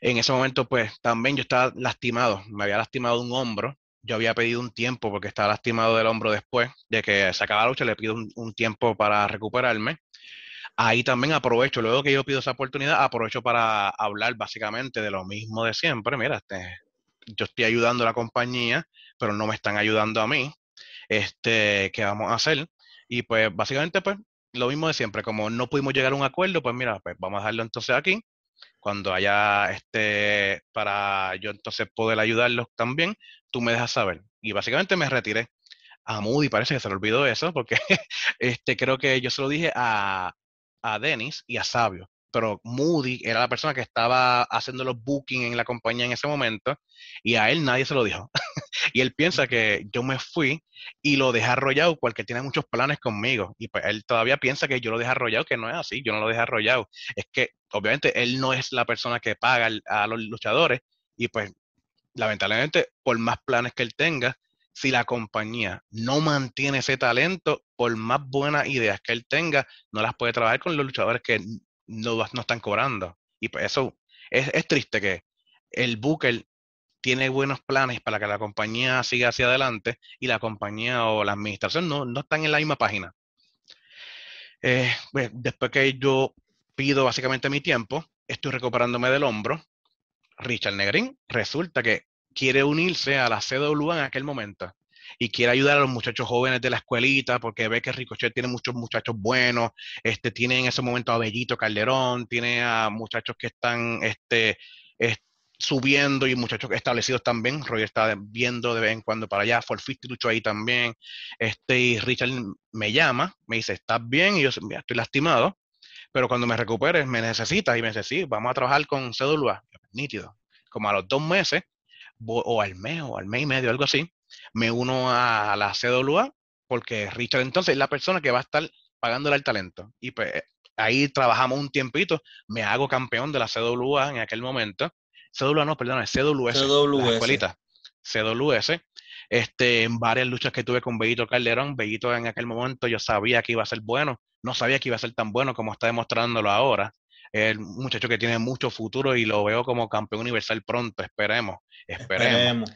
En ese momento, pues también yo estaba lastimado, me había lastimado un hombro, yo había pedido un tiempo porque estaba lastimado del hombro después de que se la lucha, le pido un, tiempo para recuperarme. Ahí también aprovecho, luego que yo pido esa oportunidad, aprovecho para hablar básicamente de lo mismo de siempre. Mira, este, yo estoy ayudando a la compañía, pero no me están ayudando a mí. Este, ¿qué vamos a hacer? Y pues básicamente, pues, lo mismo de siempre. Como no pudimos llegar a un acuerdo, pues mira, pues vamos a dejarlo entonces aquí. Cuando haya este, para yo entonces poder ayudarlos también, tú me dejas saber. Y básicamente me retiré. A Moody parece que se le olvidó eso, porque (laughs) este, creo que yo se lo dije a, a Dennis y a Sabio pero Moody era la persona que estaba haciendo los bookings en la compañía en ese momento y a él nadie se lo dijo. Y él piensa que yo me fui y lo dejé arrollado porque tiene muchos planes conmigo y pues él todavía piensa que yo lo dejé arrollado, que no es así, yo no lo dejé arrollado. Es que obviamente él no es la persona que paga a los luchadores y pues lamentablemente por más planes que él tenga, si la compañía no mantiene ese talento, por más buenas ideas que él tenga, no las puede trabajar con los luchadores que no, no están cobrando. Y pues eso es, es triste que el Booker tiene buenos planes para que la compañía siga hacia adelante y la compañía o la administración no, no están en la misma página. Eh, pues, después que yo pido básicamente mi tiempo, estoy recuperándome del hombro. Richard Negrin resulta que quiere unirse a la CWA en aquel momento y quiere ayudar a los muchachos jóvenes de la escuelita porque ve que Ricochet tiene muchos muchachos buenos, este, tiene en ese momento a Bellito Calderón, tiene a muchachos que están este, subiendo y muchachos establecidos también. Roger está viendo de vez en cuando para allá, Forfit luchó ahí también. Este, y Richard me llama, me dice, ¿estás bien? Y yo estoy lastimado, pero cuando me recuperes me necesitas y me dice, sí, vamos a trabajar con cédula. Nítido. Como a los dos meses, o al mes, o al mes y medio, algo así, me uno a la CWA porque Richard entonces es la persona que va a estar pagándole el talento. Y pues ahí trabajamos un tiempito, me hago campeón de la CWA en aquel momento. CWA no, perdón, es CWS, CWS. La escuelita. CWS. Este, en varias luchas que tuve con Bellito Calderón, Bellito en aquel momento yo sabía que iba a ser bueno, no sabía que iba a ser tan bueno como está demostrándolo ahora. El muchacho que tiene mucho futuro y lo veo como campeón universal pronto, esperemos, esperemos.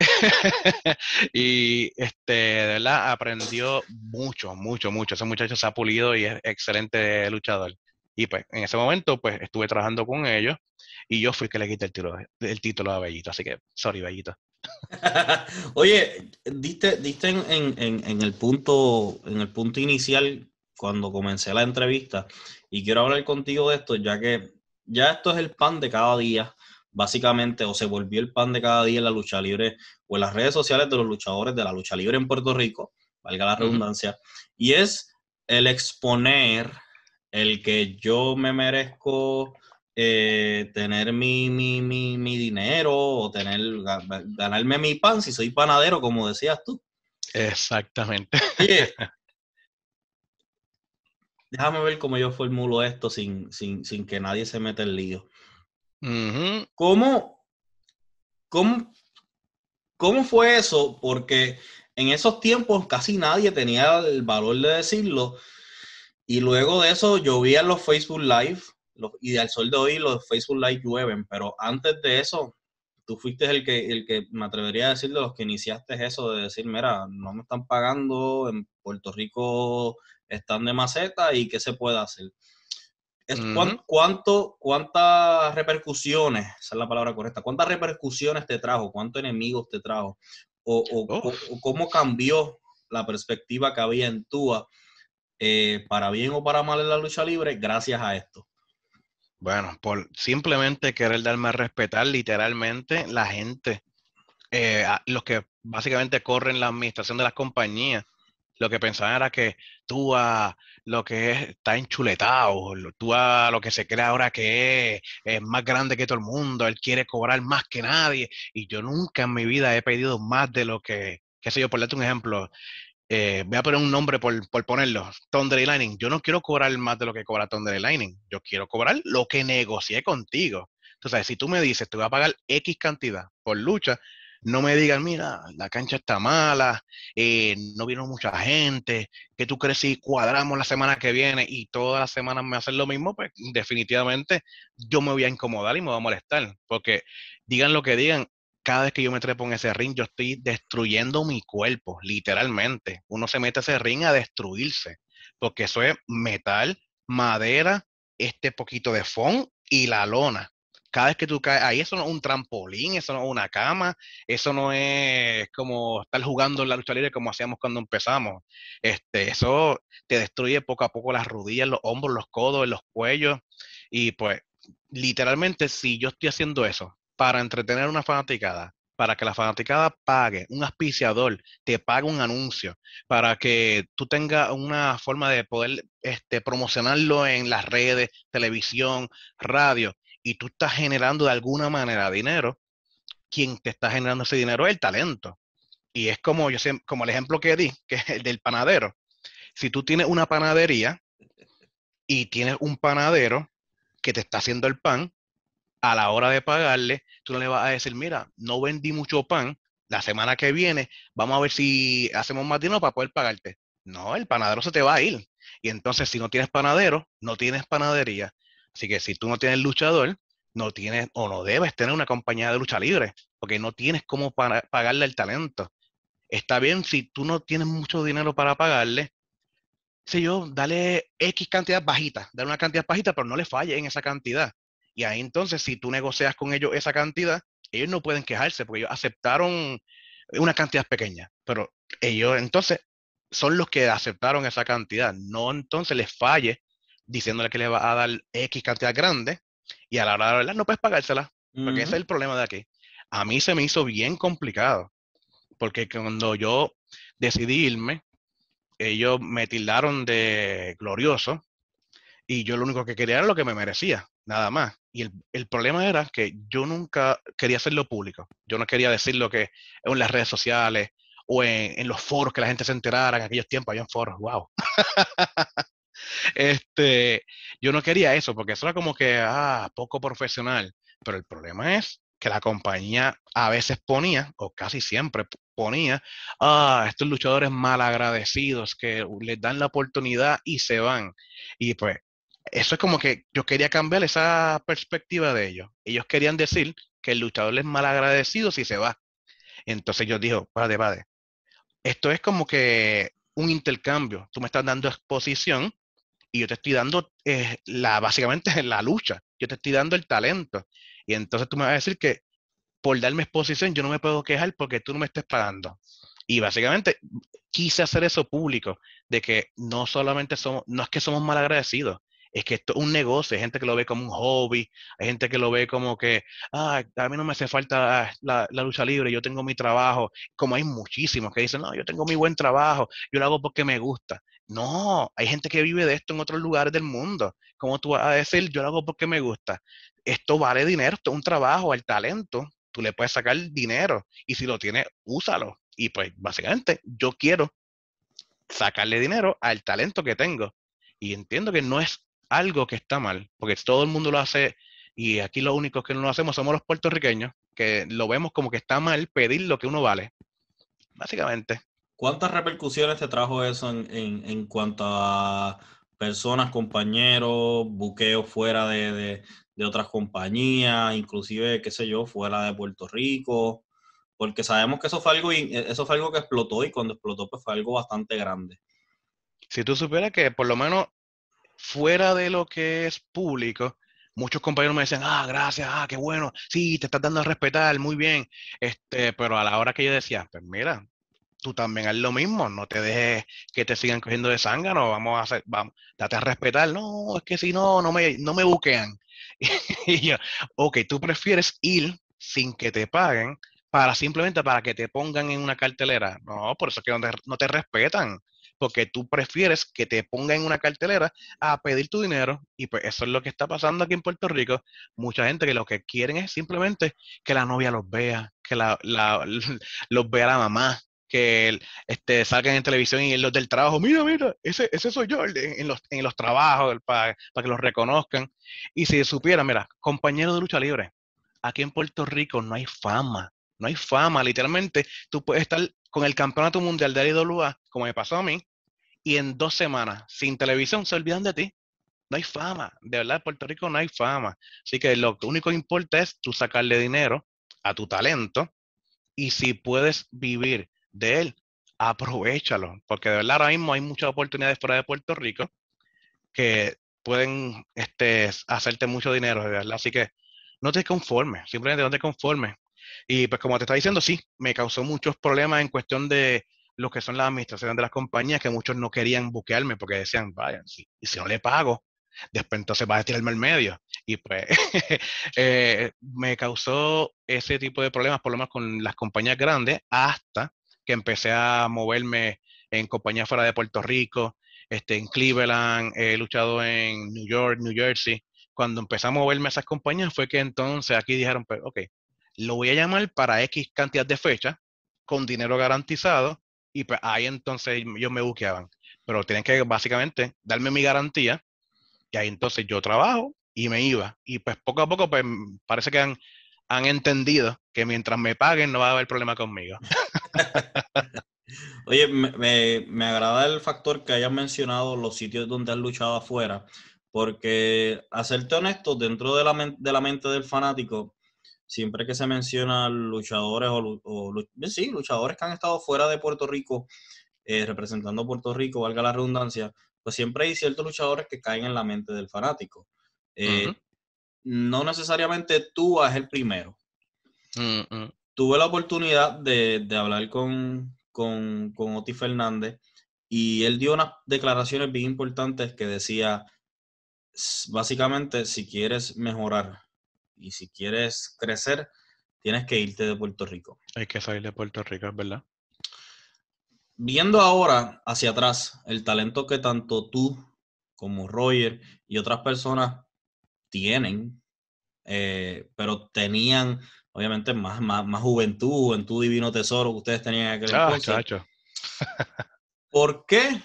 (laughs) y este, de verdad aprendió mucho, mucho, mucho. Ese muchacho se ha pulido y es excelente luchador. Y pues en ese momento pues estuve trabajando con ellos y yo fui el que le quité el título, el título a Bellito. Así que, sorry, Bellito. (laughs) Oye, diste, diste en, en, el punto, en el punto inicial cuando comencé la entrevista y quiero hablar contigo de esto, ya que ya esto es el pan de cada día básicamente o se volvió el pan de cada día en la lucha libre o en las redes sociales de los luchadores de la lucha libre en Puerto Rico, valga la redundancia, y es el exponer el que yo me merezco eh, tener mi, mi, mi, dinero o tener ganarme mi pan si soy panadero, como decías tú. Exactamente. (laughs) déjame ver cómo yo formulo esto sin, sin, sin que nadie se meta en lío. ¿Cómo, cómo, fue eso? Porque en esos tiempos casi nadie tenía el valor de decirlo. Y luego de eso llovían los Facebook Live. y al sol de hoy los Facebook Live llueven. Pero antes de eso, tú fuiste el que, el que me atrevería a decir de los que iniciaste eso de decir, mira, no me están pagando, en Puerto Rico están de maceta y qué se puede hacer. ¿cuánto, ¿Cuántas repercusiones, esa es la palabra correcta, cuántas repercusiones te trajo, cuántos enemigos te trajo? O, cómo cambió la perspectiva que había en Tua, eh, para bien o para mal en la lucha libre, gracias a esto? Bueno, por simplemente querer darme a respetar literalmente la gente, eh, los que básicamente corren la administración de las compañías, lo que pensaban era que tú a lo que es, está enchuletado, tú a lo que se cree ahora que es, es, más grande que todo el mundo, él quiere cobrar más que nadie, y yo nunca en mi vida he pedido más de lo que, qué sé yo, por darte un ejemplo, eh, voy a poner un nombre por, por ponerlo, Thunder Lightning, yo no quiero cobrar más de lo que cobra Thunder Lightning, yo quiero cobrar lo que negocié contigo. Entonces, si tú me dices, te voy a pagar X cantidad por lucha, no me digan, mira, la cancha está mala, eh, no vino mucha gente, que tú crees si cuadramos la semana que viene y todas las semanas me hacen lo mismo, pues definitivamente yo me voy a incomodar y me voy a molestar, porque digan lo que digan, cada vez que yo me trepo en ese ring, yo estoy destruyendo mi cuerpo, literalmente. Uno se mete a ese ring a destruirse, porque eso es metal, madera, este poquito de foam y la lona cada vez que tú caes ahí, eso no es un trampolín, eso no es una cama, eso no es como estar jugando en la lucha libre como hacíamos cuando empezamos. Este, eso te destruye poco a poco las rodillas, los hombros, los codos, los cuellos. Y pues, literalmente, si yo estoy haciendo eso para entretener a una fanaticada, para que la fanaticada pague, un auspiciador te pague un anuncio, para que tú tengas una forma de poder este, promocionarlo en las redes, televisión, radio, y tú estás generando de alguna manera dinero, quien te está generando ese dinero es el talento. Y es como yo sé, como el ejemplo que di, que es el del panadero. Si tú tienes una panadería y tienes un panadero que te está haciendo el pan, a la hora de pagarle, tú no le vas a decir, mira, no vendí mucho pan, la semana que viene vamos a ver si hacemos más dinero para poder pagarte. No, el panadero se te va a ir. Y entonces, si no tienes panadero, no tienes panadería. Así que si tú no tienes luchador, no tienes o no debes tener una compañía de lucha libre, porque no tienes cómo pagarle el talento. Está bien si tú no tienes mucho dinero para pagarle, sé yo, dale X cantidad bajita, dale una cantidad bajita, pero no le falle en esa cantidad. Y ahí entonces, si tú negocias con ellos esa cantidad, ellos no pueden quejarse, porque ellos aceptaron una cantidad pequeña, pero ellos entonces son los que aceptaron esa cantidad, no entonces les falle diciéndole que le va a dar X cantidad grande y a la hora de verdad no puedes pagársela, porque ese es el problema de aquí. A mí se me hizo bien complicado, porque cuando yo decidí irme, ellos me tildaron de glorioso y yo lo único que quería era lo que me merecía, nada más. Y el, problema era que yo nunca quería hacerlo público. Yo no quería decir lo que en las redes sociales o en, los foros que la gente se enterara. En aquellos tiempos había foros, wow. (laughs) este, yo no quería eso porque eso era como que, ah, poco profesional. Pero el problema es que la compañía a veces ponía, o casi siempre ponía, ah, estos luchadores mal agradecidos que les dan la oportunidad y se van. Y pues, eso es como que yo quería cambiar esa perspectiva de ellos. Ellos querían decir que el luchador es mal agradecido si se va. Entonces yo dije, padre, padre, esto es como que un intercambio. Tú me estás dando exposición y yo te estoy dando eh, la, básicamente (laughs) la lucha, yo te estoy dando el talento. Y entonces tú me vas a decir que por darme exposición yo no me puedo quejar porque tú no me estés pagando. Y básicamente quise hacer eso público, de que no solamente somos, no es que somos mal agradecidos, es que esto es un negocio, hay gente que lo ve como un hobby, hay gente que lo ve como que, ah, a mí no me hace falta la, la, lucha libre, yo tengo mi trabajo, como hay muchísimos que dicen, no, yo tengo mi buen trabajo, yo lo hago porque me gusta. No, hay gente que vive de esto en otros lugares del mundo. ¿Cómo tú vas a decir, yo lo hago porque me gusta? Esto vale dinero, esto es un trabajo, el talento, tú le puedes sacar dinero y si lo tienes, úsalo. Y pues básicamente yo quiero sacarle dinero al talento que tengo. Y entiendo que no es algo que está mal, porque todo el mundo lo hace y aquí los únicos que no lo hacemos somos los puertorriqueños, que lo vemos como que está mal pedir lo que uno vale. Básicamente. ¿Cuántas repercusiones te trajo eso en, cuanto a personas, compañeros, buqueos fuera de, otras compañías, inclusive, qué sé yo, fuera de Puerto Rico? Porque sabemos que eso fue algo, eso fue algo que explotó y cuando explotó pues fue algo bastante grande. Si tú supieras que por lo menos fuera de lo que es público, muchos compañeros me decían, ah, gracias, ah, qué bueno, sí, te estás dando a respetar, muy bien. Este, pero a la hora que yo decía, pues mira, tú también haz lo mismo, no te dejes que te sigan cogiendo de sangre, no vamos a hacer, vamos, date a respetar, no, es que si no, no me, no me buquean. (laughs) y yo, ok, tú prefieres ir sin que te paguen para simplemente para que te pongan en una cartelera. No, por eso es que no te, no te respetan, porque tú prefieres que te pongan en una cartelera a pedir tu dinero y pues eso es lo que está pasando aquí en Puerto Rico. Mucha gente que lo que quieren es simplemente que la novia los vea, que la, la, (laughs) los vea la mamá, que este, salgan en televisión y los del trabajo, mira, mira, ese, ese soy yo en los, en los trabajos, para, que los reconozcan. Y si supieran, mira, compañeros de lucha libre, aquí en Puerto Rico no hay fama, no hay fama, literalmente tú puedes estar con el campeonato mundial de IWA, como me pasó a mí, y en dos semanas, sin televisión, se olvidan de ti. No hay fama, de verdad, en Puerto Rico no hay fama. Así que lo único que importa es tú sacarle dinero a tu talento y si puedes vivir de él, aprovechalo, porque de verdad ahora mismo hay muchas oportunidades fuera de Puerto Rico que pueden este, hacerte mucho dinero, de verdad. Así que no te conformes, simplemente no te conformes. Y pues como te estaba diciendo, sí, me causó muchos problemas en cuestión de lo que son las administraciones de las compañías, que muchos no querían buquearme porque decían, vaya, si, y si no le pago, después entonces va a tirarme al medio. Y pues (laughs) eh, me causó ese tipo de problemas, por lo menos con las compañías grandes, hasta que empecé a moverme en compañías fuera de Puerto Rico, este, en Cleveland, he luchado en New York, New Jersey. Cuando empecé a moverme a esas compañías fue que entonces aquí dijeron, pues, ok, lo voy a llamar para X cantidad de fechas, con dinero garantizado, y pues ahí entonces ellos me buqueaban. Pero tienen que básicamente darme mi garantía, y ahí entonces yo trabajo y me iba. Y pues poco a poco, pues parece que han, han entendido que mientras me paguen no va a haber problema conmigo. (laughs) Oye, me, me, agrada el factor que hayas mencionado los sitios donde has luchado afuera, porque a serte honesto, dentro de la, de la mente del fanático, siempre que se mencionan luchadores o, sí, luchadores que han estado fuera de Puerto Rico, eh, representando a Puerto Rico, valga la redundancia, pues siempre hay ciertos luchadores que caen en la mente del fanático. Eh, no necesariamente tú es el primero. Tuve la oportunidad de, hablar con, con, con Oti Fernández y él dio unas declaraciones bien importantes que decía, básicamente, si quieres mejorar y si quieres crecer, tienes que irte de Puerto Rico. Hay que salir de Puerto Rico, es verdad. Viendo ahora hacia atrás el talento que tanto tú como Roger y otras personas tienen, eh, pero tenían obviamente más, más, juventud, juventud divino tesoro que ustedes tenían en aquel ah, ¿Por qué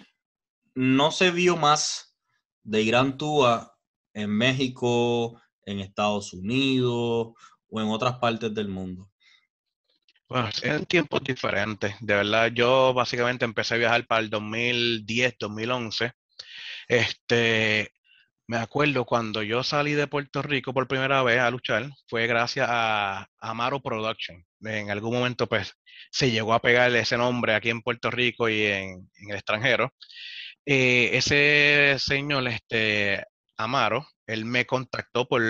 no se vio más de Irán Túa en México, en Estados Unidos o en otras partes del mundo? Bueno, en tiempos diferentes. De verdad, yo básicamente empecé a viajar para el 2010, 2011. Este, me acuerdo cuando yo salí de Puerto Rico por primera vez a luchar, fue gracias a Amaro Production. En algún momento, pues, se llegó a pegar ese nombre aquí en Puerto Rico y en, el extranjero. Eh, ese señor, este, Amaro, él me contactó por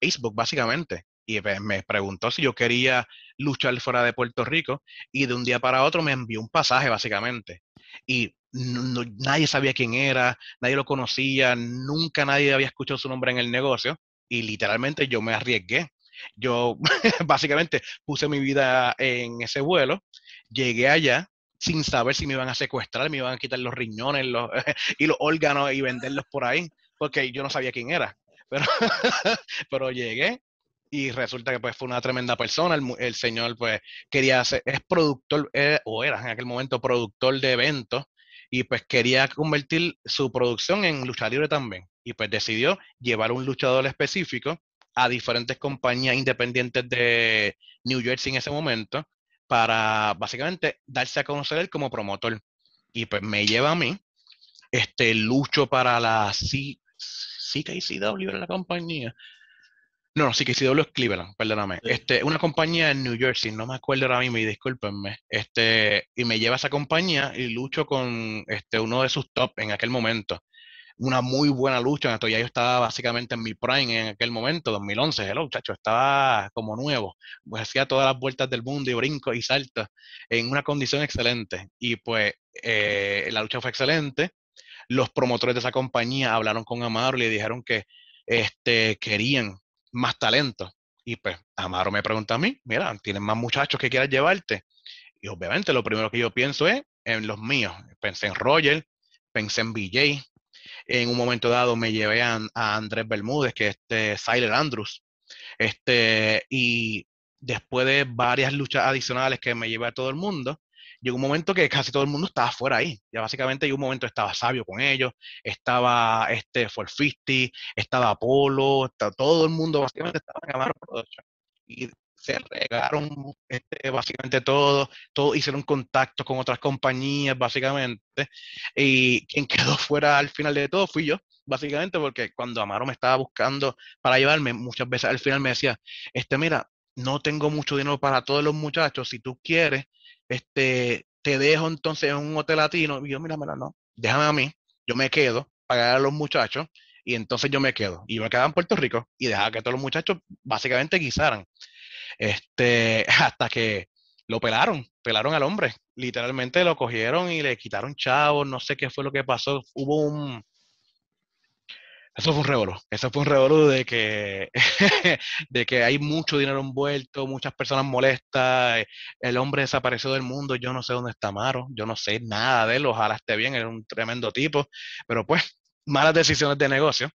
Facebook, básicamente, y me preguntó si yo quería luchar fuera de Puerto Rico, y de un día para otro me envió un pasaje, básicamente. Y nadie sabía quién era, nadie lo conocía, nunca nadie había escuchado su nombre en el negocio y literalmente yo me arriesgué. Yo (laughs) básicamente puse mi vida en ese vuelo, llegué allá sin saber si me iban a secuestrar, me iban a quitar los riñones (laughs) y los órganos y venderlos por ahí, porque yo no sabía quién era. Pero, (laughs) pero llegué y resulta que pues fue una tremenda persona. El, señor pues quería ser, es productor, eh, o era en aquel momento productor de eventos y pues quería convertir su producción en lucha libre también. Y pues decidió llevar un luchador específico a diferentes compañías independientes de New Jersey en ese momento para básicamente darse a conocer él como promotor. Y pues me lleva a mí, este lucho para la C CKCW, la compañía, no, no, sí que CW es Cleveland, perdóname. Este, una compañía en New Jersey, no me acuerdo ahora mismo y discúlpenme. Este, y me lleva a esa compañía y lucho con este, uno de sus top en aquel momento. Una muy buena lucha. Ya yo estaba básicamente en mi prime en aquel momento, 2011. Hello, muchacho, estaba como nuevo. Pues hacía todas las vueltas del mundo y brinco y salto en una condición excelente. Y pues eh, la lucha fue excelente. Los promotores de esa compañía hablaron con Amaro y le dijeron que este, querían más talento. Y pues Amaro me pregunta a mí, mira, ¿tienes más muchachos que quieras llevarte? Y obviamente lo primero que yo pienso es en los míos. Pensé en Roger, pensé en BJ. En un momento dado me llevé a, Andrés Bermúdez, que es este Siler Andrews. Este, y después de varias luchas adicionales que me llevé a todo el mundo, llegó un momento que casi todo el mundo estaba fuera ahí. Ya básicamente llegó un momento estaba Sabio con ellos, estaba este 450, estaba Apolo, todo el mundo básicamente estaba en Amaro Y se regaron este, básicamente todo, todo hicieron contacto con otras compañías, básicamente, y quien (laughs) quedó fuera al final de todo fui yo, básicamente, porque cuando Amaro me estaba buscando para llevarme, muchas veces al final me decía, este, mira, no tengo mucho dinero para todos los muchachos, si tú quieres, este, te dejo entonces en un hotel latino, y yo, mira, mira, no, déjame a mí, yo me quedo, pagar a los muchachos, y entonces yo me quedo. Y me quedaba en Puerto Rico y dejaba que todos los muchachos básicamente guisaran. Este, (laughs) hasta que lo pelaron, pelaron al hombre. Literalmente lo cogieron y le quitaron chavos, no sé qué fue lo que pasó. Hubo un... Eso fue un revolú. Eso fue un revolú de que, (laughs) de que hay mucho dinero envuelto, muchas personas molestas. El hombre desapareció del mundo. Yo no sé dónde está Maro. Yo no sé nada de él. Ojalá esté bien. Era un tremendo tipo. Pero pues, malas decisiones de negocio.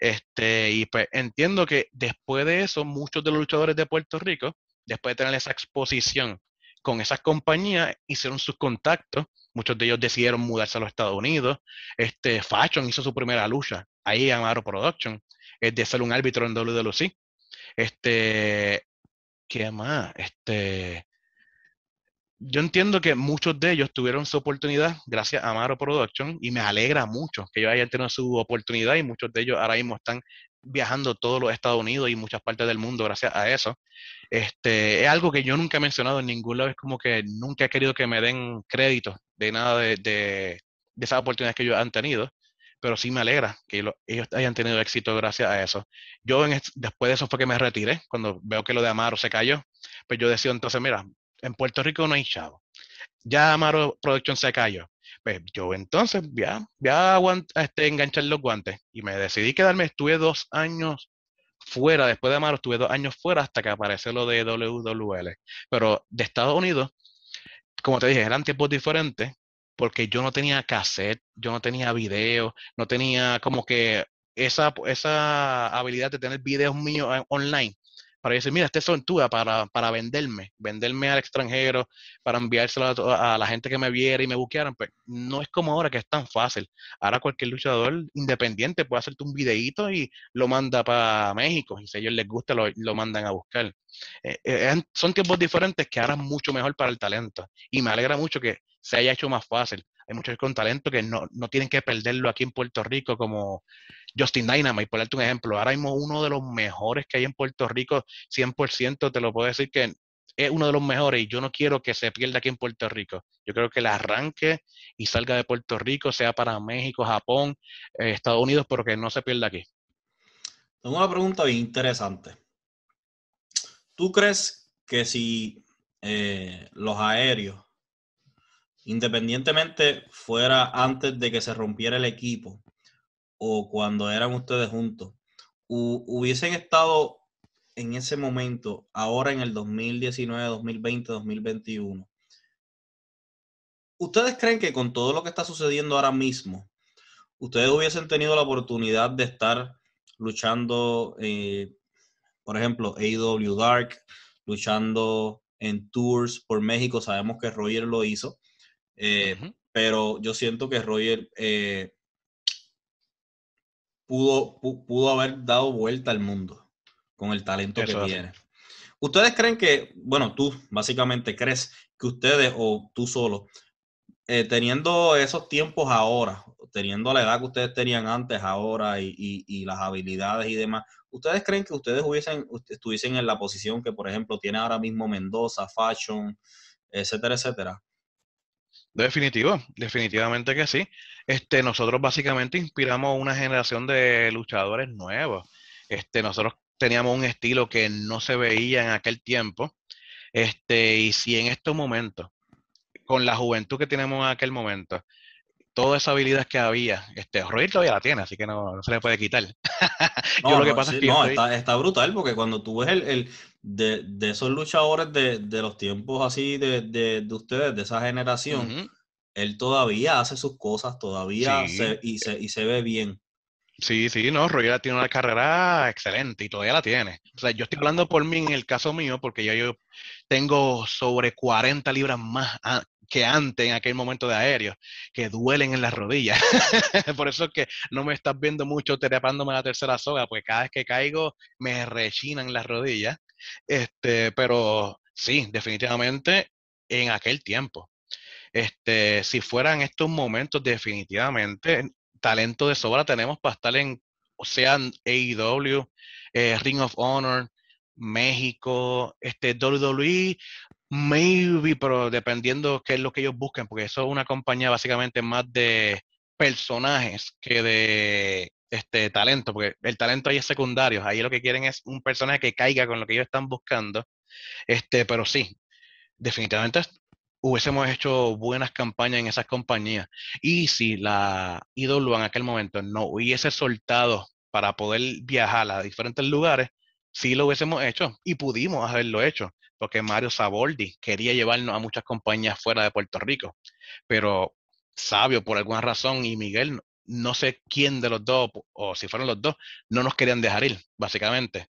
Este, y pues entiendo que después de eso, muchos de los luchadores de Puerto Rico, después de tener esa exposición con esas compañías, hicieron sus contactos. Muchos de ellos decidieron mudarse a los Estados Unidos. Este, Fashion hizo su primera lucha ahí Amaro Production, es de ser un árbitro en WWC. Este, ¿qué más? Este, yo entiendo que muchos de ellos tuvieron su oportunidad gracias a Amaro Production y me alegra mucho que ellos hayan tenido su oportunidad y muchos de ellos ahora mismo están viajando todos los Estados Unidos y muchas partes del mundo gracias a eso. Este, es algo que yo nunca he mencionado en ningún lado, es como que nunca he querido que me den crédito de nada de, de, de esas oportunidades que ellos han tenido, pero sí me alegra que ellos hayan tenido éxito gracias a eso. Yo después de eso fue que me retiré, cuando veo que lo de Amaro se cayó, pues yo decía entonces, mira, en Puerto Rico no hay chavo. Ya Amaro Production se cayó. Pues yo entonces voy a, este, enganchar los guantes y me decidí quedarme. Estuve dos años fuera, después de Amaro, estuve dos años fuera hasta que apareció lo de WWL. Pero de Estados Unidos, como te dije, eran tiempos diferentes porque yo no tenía cassette, yo no tenía video, no tenía como que esa, esa habilidad de tener videos míos eh, online para decir, mira, este son tú para, para venderme, venderme al extranjero, para enviárselo a, la gente que me viera y me buquearan, pues no es como ahora que es tan fácil. Ahora cualquier luchador independiente puede hacerte un videíto y lo manda para México, y si a ellos les gusta, lo, lo mandan a buscar. Eh, eh, son tiempos diferentes que ahora es mucho mejor para el talento, y me alegra mucho que se haya hecho más fácil. Hay muchos con talento que no, no tienen que perderlo aquí en Puerto Rico como Justin Dynamite, por darte un ejemplo. Ahora mismo uno de los mejores que hay en Puerto Rico, 100% te lo puedo decir que es uno de los mejores y yo no quiero que se pierda aquí en Puerto Rico. Yo creo que el arranque y salga de Puerto Rico, sea para México, Japón, eh, Estados Unidos, pero que no se pierda aquí. Tengo una pregunta bien interesante. ¿Tú crees que si eh, los aéreos independientemente fuera antes de que se rompiera el equipo o cuando eran ustedes juntos, hubiesen estado en ese momento, ahora en el 2019, 2020, 2021, ¿ustedes creen que con todo lo que está sucediendo ahora mismo, ustedes hubiesen tenido la oportunidad de estar luchando, eh, por ejemplo, AW Dark, luchando en tours por México? Sabemos que Roger lo hizo eh, pero yo siento que Roger eh, pudo, pudo haber dado vuelta al mundo con el talento que tiene. ¿Ustedes creen que, bueno, tú básicamente crees que ustedes o tú solo, eh, teniendo esos tiempos ahora, teniendo la edad que ustedes tenían antes ahora y, y, las habilidades y demás, ¿ustedes creen que ustedes hubiesen, estuviesen en la posición que, por ejemplo, tiene ahora mismo Mendoza, Fashion, etcétera, etcétera? Definitivo, definitivamente que sí. Este, nosotros básicamente inspiramos una generación de luchadores nuevos. Este, nosotros teníamos un estilo que no se veía en aquel tiempo. Este, y si en estos momentos, con la juventud que tenemos en aquel momento, toda esa habilidad que había, este, Roy todavía la tiene, así que no, se le puede quitar. (laughs) no, lo que pasa es que no, está, brutal, porque cuando tú ves el, de, de, esos luchadores de, de, los tiempos así de, de, ustedes, de esa generación, él todavía hace sus cosas, todavía se, y, se, y se ve bien. Sí, sí, no, Roger tiene una carrera excelente y todavía la tiene. O sea, yo estoy hablando por mí en el caso mío, porque ya yo tengo sobre 40 libras más que antes en aquel momento de aéreo, que duelen en las rodillas. (laughs) Por eso es que no me estás viendo mucho terapándome la tercera soga, porque cada vez que caigo me rechinan las rodillas. Este, pero sí, definitivamente en aquel tiempo. Este, si fueran estos momentos, definitivamente talento de sobra tenemos para estar en, o sea, AEW, eh, Ring of Honor, México, este WWE, maybe, pero dependiendo qué es lo que ellos busquen, porque eso es una compañía básicamente más de personajes que de este talento, porque el talento ahí es secundario, ahí lo que quieren es un personaje que caiga con lo que ellos están buscando. Este, pero sí, definitivamente hubiésemos hecho buenas campañas en esas compañías. Y si la IW en aquel momento no hubiese soltado para poder viajar a diferentes lugares, sí lo hubiésemos hecho y pudimos haberlo hecho, porque Mario Saboldi quería llevarnos a muchas compañías fuera de Puerto Rico, pero Sabio por alguna razón y Miguel, no sé quién de los dos, o si fueron los dos, no nos querían dejar ir, básicamente.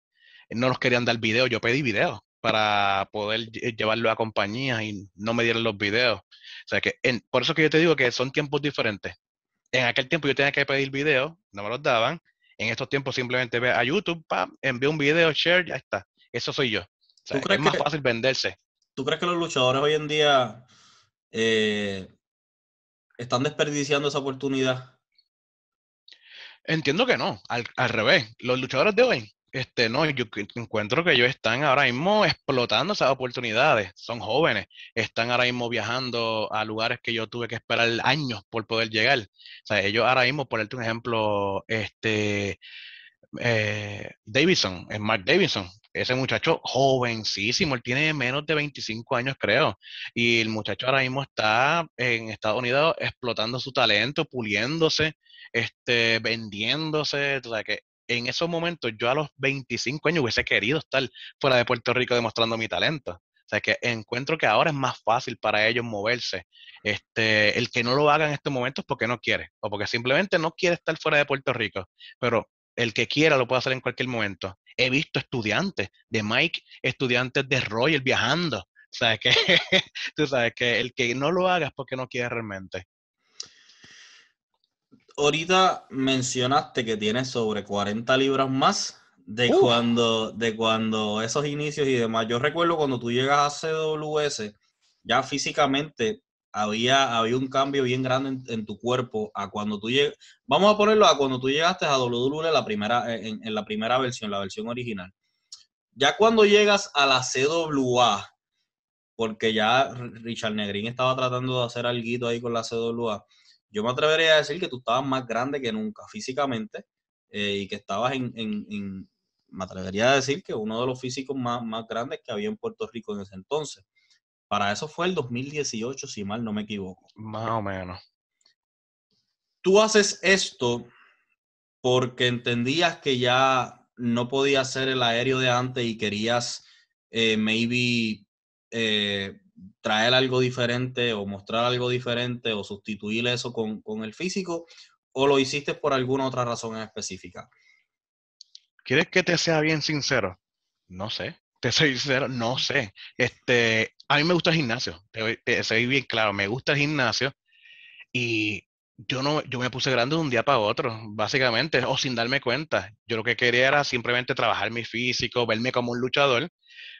No nos querían dar video, yo pedí video para poder llevarlo a compañías y no me dieron los videos. O sea que, por eso que yo te digo que son tiempos diferentes. En aquel tiempo yo tenía que pedir videos, no me los daban. En estos tiempos simplemente ve a YouTube, pam, envío un video, share, ya está. Eso soy yo. es más fácil venderse. ¿Tú crees que los luchadores hoy en día eh, están desperdiciando esa oportunidad? Entiendo que no, al, al, revés. Los luchadores de hoy este, no, yo encuentro que ellos están ahora mismo explotando esas oportunidades. Son jóvenes, están ahora mismo viajando a lugares que yo tuve que esperar años por poder llegar. Ellos ahora mismo, por un ejemplo, este eh, Davidson, es Mark Davidson, ese muchacho jovencísimo, él tiene menos de 25 años, creo. Y el muchacho ahora mismo está en Estados Unidos explotando su talento, puliéndose, este, vendiéndose. O sea, que en esos momentos yo a los 25 años hubiese querido estar fuera de Puerto Rico demostrando mi talento. O sea, que encuentro que ahora es más fácil para ellos moverse. Este, el que no lo haga en estos momentos es porque no quiere, o porque simplemente no quiere estar fuera de Puerto Rico. Pero el que quiera lo puede hacer en cualquier momento. He visto estudiantes de Mike, estudiantes de Royal viajando. O sea, que tú sabes que el que no lo haga es porque no quiere realmente ahorita mencionaste que tienes sobre 40 libras más de cuando de cuando esos inicios y demás. Yo recuerdo cuando tú llegas a CWS, ya físicamente había, había un cambio bien grande en, tu cuerpo a cuando tú llegas. Vamos a ponerlo a cuando tú llegaste a WWE la primera, en, en la primera versión, la versión original. Ya cuando llegas a la CWA, porque ya Richard Negrín estaba tratando de hacer algo ahí con la CWA yo me atrevería a decir que tú estabas más grande que nunca físicamente eh, y que estabas en, en, me atrevería a decir que uno de los físicos más, más grandes que había en Puerto Rico en ese entonces. Para eso fue el 2018, si mal no me equivoco. Más o menos. Tú haces esto porque entendías que ya no podías ser el aéreo de antes y querías eh, maybe eh, traer algo diferente o mostrar algo diferente o sustituir eso con, el físico o lo hiciste por alguna otra razón en específica? ¿Quieres que te sea bien sincero? No sé. Te soy sincero, no sé. Este, a mí me gusta el gimnasio. Soy bien claro, me gusta el gimnasio y yo no, yo me puse grande de un día para otro, básicamente, o sin darme cuenta. Yo lo que quería era simplemente trabajar mi físico, verme como un luchador,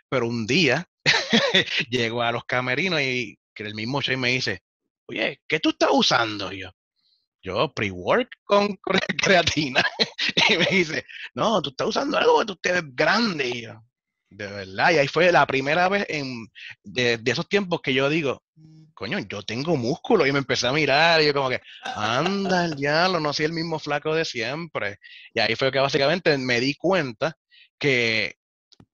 pero un día (laughs) llego a los camerinos y el mismo Shane me dice, oye, ¿qué tú estás usando? yo, yo, pre-work con, creatina. (laughs) y me dice, no, tú estás usando algo que tú tienes grande. Y yo, de verdad, y ahí fue la primera vez en, de, esos tiempos que yo digo, coño, yo tengo músculo. Y me empecé a mirar y yo como que, anda, el diablo, no soy el mismo flaco de siempre. Y ahí fue que básicamente me di cuenta que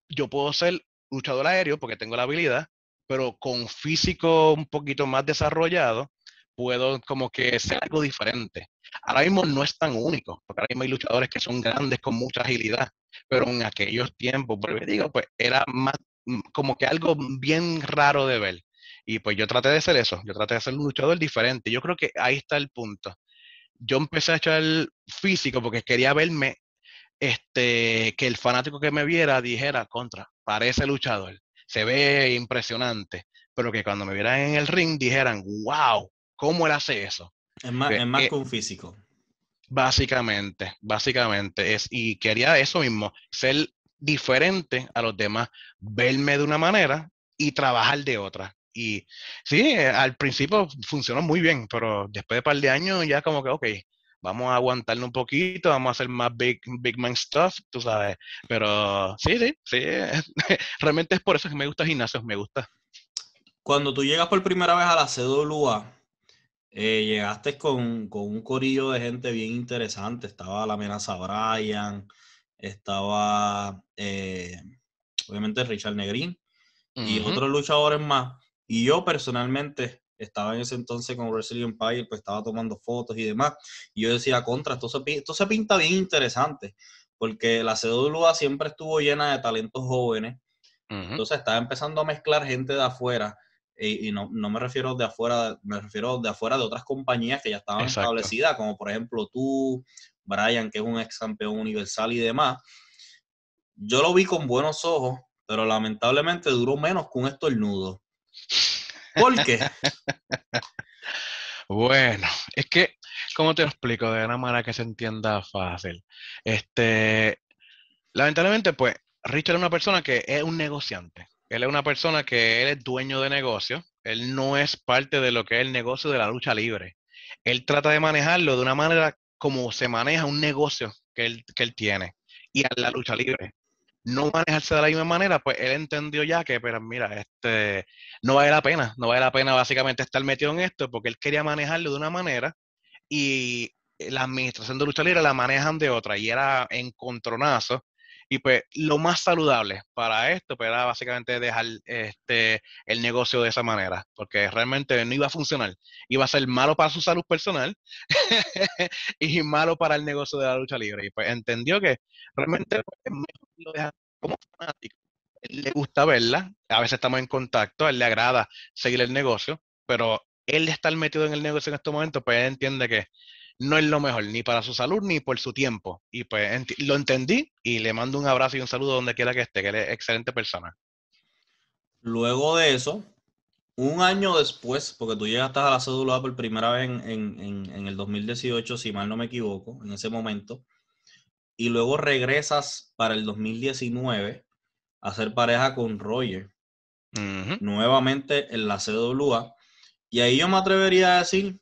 yo puedo ser luchador aéreo porque tengo la habilidad, pero con físico un poquito más desarrollado, puedo como que ser algo diferente. Ahora mismo no es tan único, porque ahora mismo hay luchadores que son grandes con mucha agilidad, pero en aquellos tiempos, digo, pues era más mm, como que algo bien raro de ver. Y pues yo traté de hacer eso, yo traté de ser un luchador diferente. Yo creo que ahí está el punto. Yo empecé a echar el físico porque quería verme este, que el fanático que me viera dijera, contra, parece luchador, se ve impresionante, pero que cuando me vieran en el ring dijeran, wow, ¿cómo él hace eso? Es más, es más que un físico. Básicamente, básicamente, es, y quería eso mismo, ser diferente a los demás, verme de una manera y trabajar de otra. Y sí, eh, al principio funcionó muy bien, pero después de un par de años ya como que, ok, vamos a aguantarlo un poquito, vamos a hacer más big, big man stuff, tú sabes. Pero sí, sí, sí, (laughs) realmente es por eso que me gusta el gimnasio, me gusta. Cuando tú llegas por primera vez a la CWA, eh, llegaste con, un corillo de gente bien interesante. Estaba la amenaza Brian, estaba eh, obviamente Richard Negrín y otros luchadores más. Y yo personalmente estaba en ese entonces con Wrestling Empire, pues estaba tomando fotos y demás. Y yo decía, contra, esto se, esto se pinta bien interesante, porque la CWA siempre estuvo llena de talentos jóvenes. Entonces estaba empezando a mezclar gente de afuera. Y, no, me refiero de afuera, me refiero de afuera de otras compañías que ya estaban establecidas, como por ejemplo tú, Brian, que es un ex campeón universal y demás. Yo lo vi con buenos ojos, pero lamentablemente duró menos que un estornudo. ¿Por qué? (laughs) bueno, es que, ¿cómo te lo explico? De una manera que se entienda fácil. Este, lamentablemente, pues, Richard es una persona que es un negociante. Él es una persona que él es dueño de negocio. Él no es parte de lo que es el negocio de la lucha libre. Él trata de manejarlo de una manera como se maneja un negocio que él, que él tiene. Y a la lucha libre no manejarse de la misma manera, pues él entendió ya que, pero mira, este, no vale la pena, no vale la pena básicamente estar metido en esto, porque él quería manejarlo de una manera y la administración de lucha libre la manejan de otra, y era encontronazo. Y pues lo más saludable para esto pues, era básicamente dejar este, el negocio de esa manera, porque realmente no iba a funcionar. Iba a ser malo para su salud personal (laughs) y malo para el negocio de la lucha libre. Y pues entendió que realmente pues, lo deja como fanático. Él le gusta verla, a veces estamos en contacto, a él le agrada seguir el negocio, pero él estar metido en el negocio en estos momentos, pues él entiende que no es lo mejor, ni para su salud, ni por su tiempo. Y pues lo entendí y le mando un abrazo y un saludo donde quiera que esté, que él es excelente persona. Luego de eso, un año después, porque tú llegaste a la cédula por primera vez en, en, el 2018, si mal no me equivoco, en ese momento, y luego regresas para el 2019 a hacer pareja con Roger, nuevamente en la CWA, y ahí yo me atrevería a decir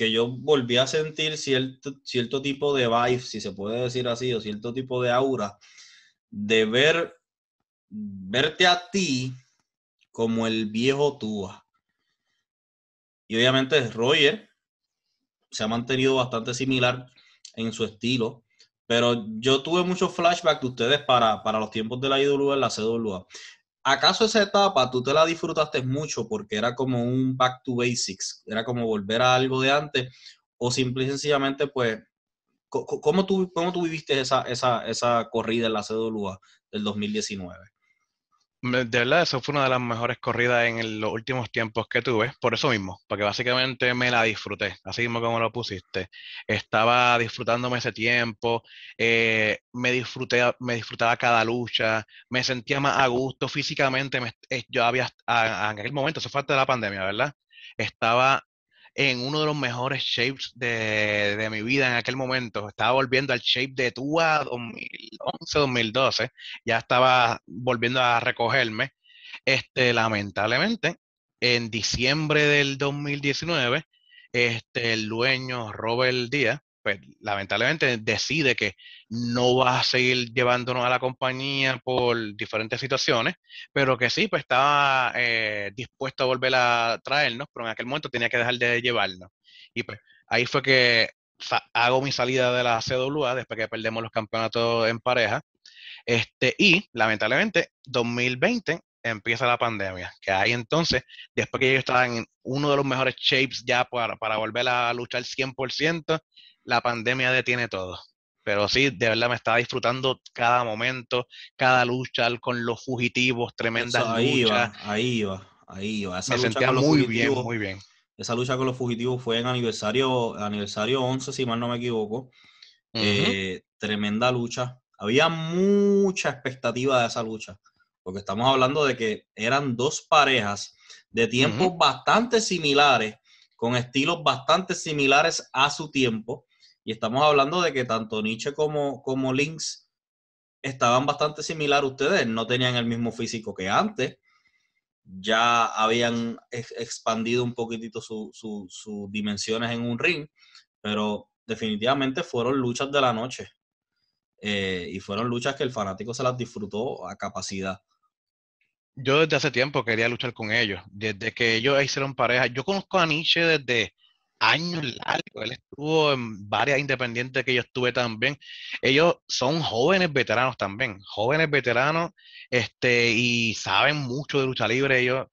que yo volví a sentir cierto, cierto tipo de vibe, si se puede decir así, o cierto tipo de aura, de ver, verte a ti como el viejo Tua. Y obviamente Roger se ha mantenido bastante similar en su estilo, pero yo tuve muchos flashbacks de ustedes para, para los tiempos de la IWA en la CWA. ¿Acaso esa etapa tú te la disfrutaste mucho porque era como un back to basics? Era como volver a algo de antes o simple y sencillamente pues, ¿cómo tú, cómo tú viviste esa, esa, esa corrida en la CWA del 2019? De verdad, eso fue una de las mejores corridas en los últimos tiempos que tuve, por eso mismo, porque básicamente me la disfruté, así mismo como lo pusiste. Estaba disfrutándome ese tiempo, eh, me, disfruté, me disfrutaba cada lucha, me sentía más a gusto físicamente. Eh, yo había, en aquel momento, eso fue antes de la pandemia, ¿verdad? Estaba en uno de los mejores shapes de, mi vida en aquel momento. Estaba volviendo al shape de Tua 2011, 2012. Ya estaba volviendo a recogerme. Este, lamentablemente, en diciembre del 2019, este, el dueño Robert Díaz pues lamentablemente decide que no va a seguir llevándonos a la compañía por diferentes situaciones, pero que sí, pues estaba eh, dispuesto a volver a traernos, pero en aquel momento tenía que dejar de llevarnos. Y pues ahí fue que hago mi salida de la CWA después que perdemos los campeonatos en pareja. Este, y lamentablemente, 2020 empieza la pandemia, que ahí entonces, después que yo estaba en uno de los mejores shapes ya para, para volver a luchar 100%, la pandemia detiene todo. Pero sí, de verdad me estaba disfrutando cada momento, cada lucha con los fugitivos, tremendas ahí luchas. ahí va, ahí va. me sentía muy bien, muy bien. Esa lucha con los fugitivos fue en aniversario, aniversario 11, si mal no me equivoco. Eh, tremenda lucha. Había mucha expectativa de esa lucha, porque estamos hablando de que eran dos parejas de tiempos bastante similares, con estilos bastante similares a su tiempo y estamos hablando de que tanto Nietzsche como, como Lynx estaban bastante similar ustedes, no tenían el mismo físico que antes, ya habían expandido un poquitito sus dimensiones en un ring, pero definitivamente fueron luchas de la noche. Eh, y fueron luchas que el fanático se las disfrutó a capacidad. Yo desde hace tiempo quería luchar con ellos, desde que ellos hicieron pareja. Yo conozco a Nietzsche desde años largos. Él estuvo en varias independientes que yo estuve también. Ellos son jóvenes veteranos también, jóvenes veteranos, este, y saben mucho de lucha libre. Ellos,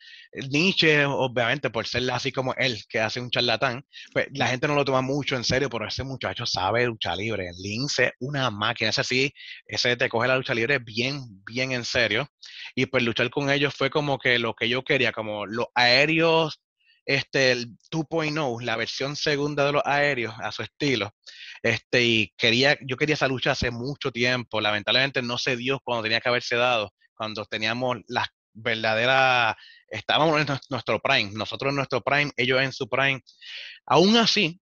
Nietzsche, obviamente, por ser así como él, que hace un charlatán, pues la gente no lo toma mucho en serio, pero ese muchacho sabe lucha libre. Lince, una máquina, ese sí, ese te coge la lucha libre bien, bien en serio. Y pues luchar con ellos fue como que lo que yo quería, como los aéreos este, el 2.0, la versión segunda de los aéreos a su estilo. Este, y quería, yo quería esa lucha hace mucho tiempo. Lamentablemente no se dio cuando tenía que haberse dado, cuando teníamos las verdaderas, estábamos en nuestro prime, nosotros en nuestro prime, ellos en su prime. Aún así,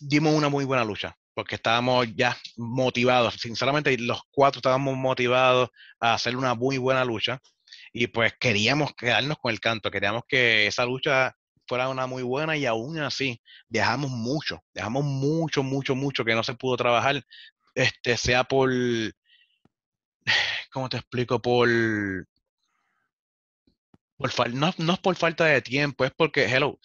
dimos una muy buena lucha porque estábamos ya motivados, sinceramente los cuatro estábamos motivados a hacer una muy buena lucha y pues queríamos quedarnos con el canto, queríamos que esa lucha fuera una muy buena y aún así dejamos mucho, dejamos mucho, mucho, mucho que no se pudo trabajar, este, sea por, ¿cómo te explico? Por, por no, no es por falta de tiempo, es porque, hello,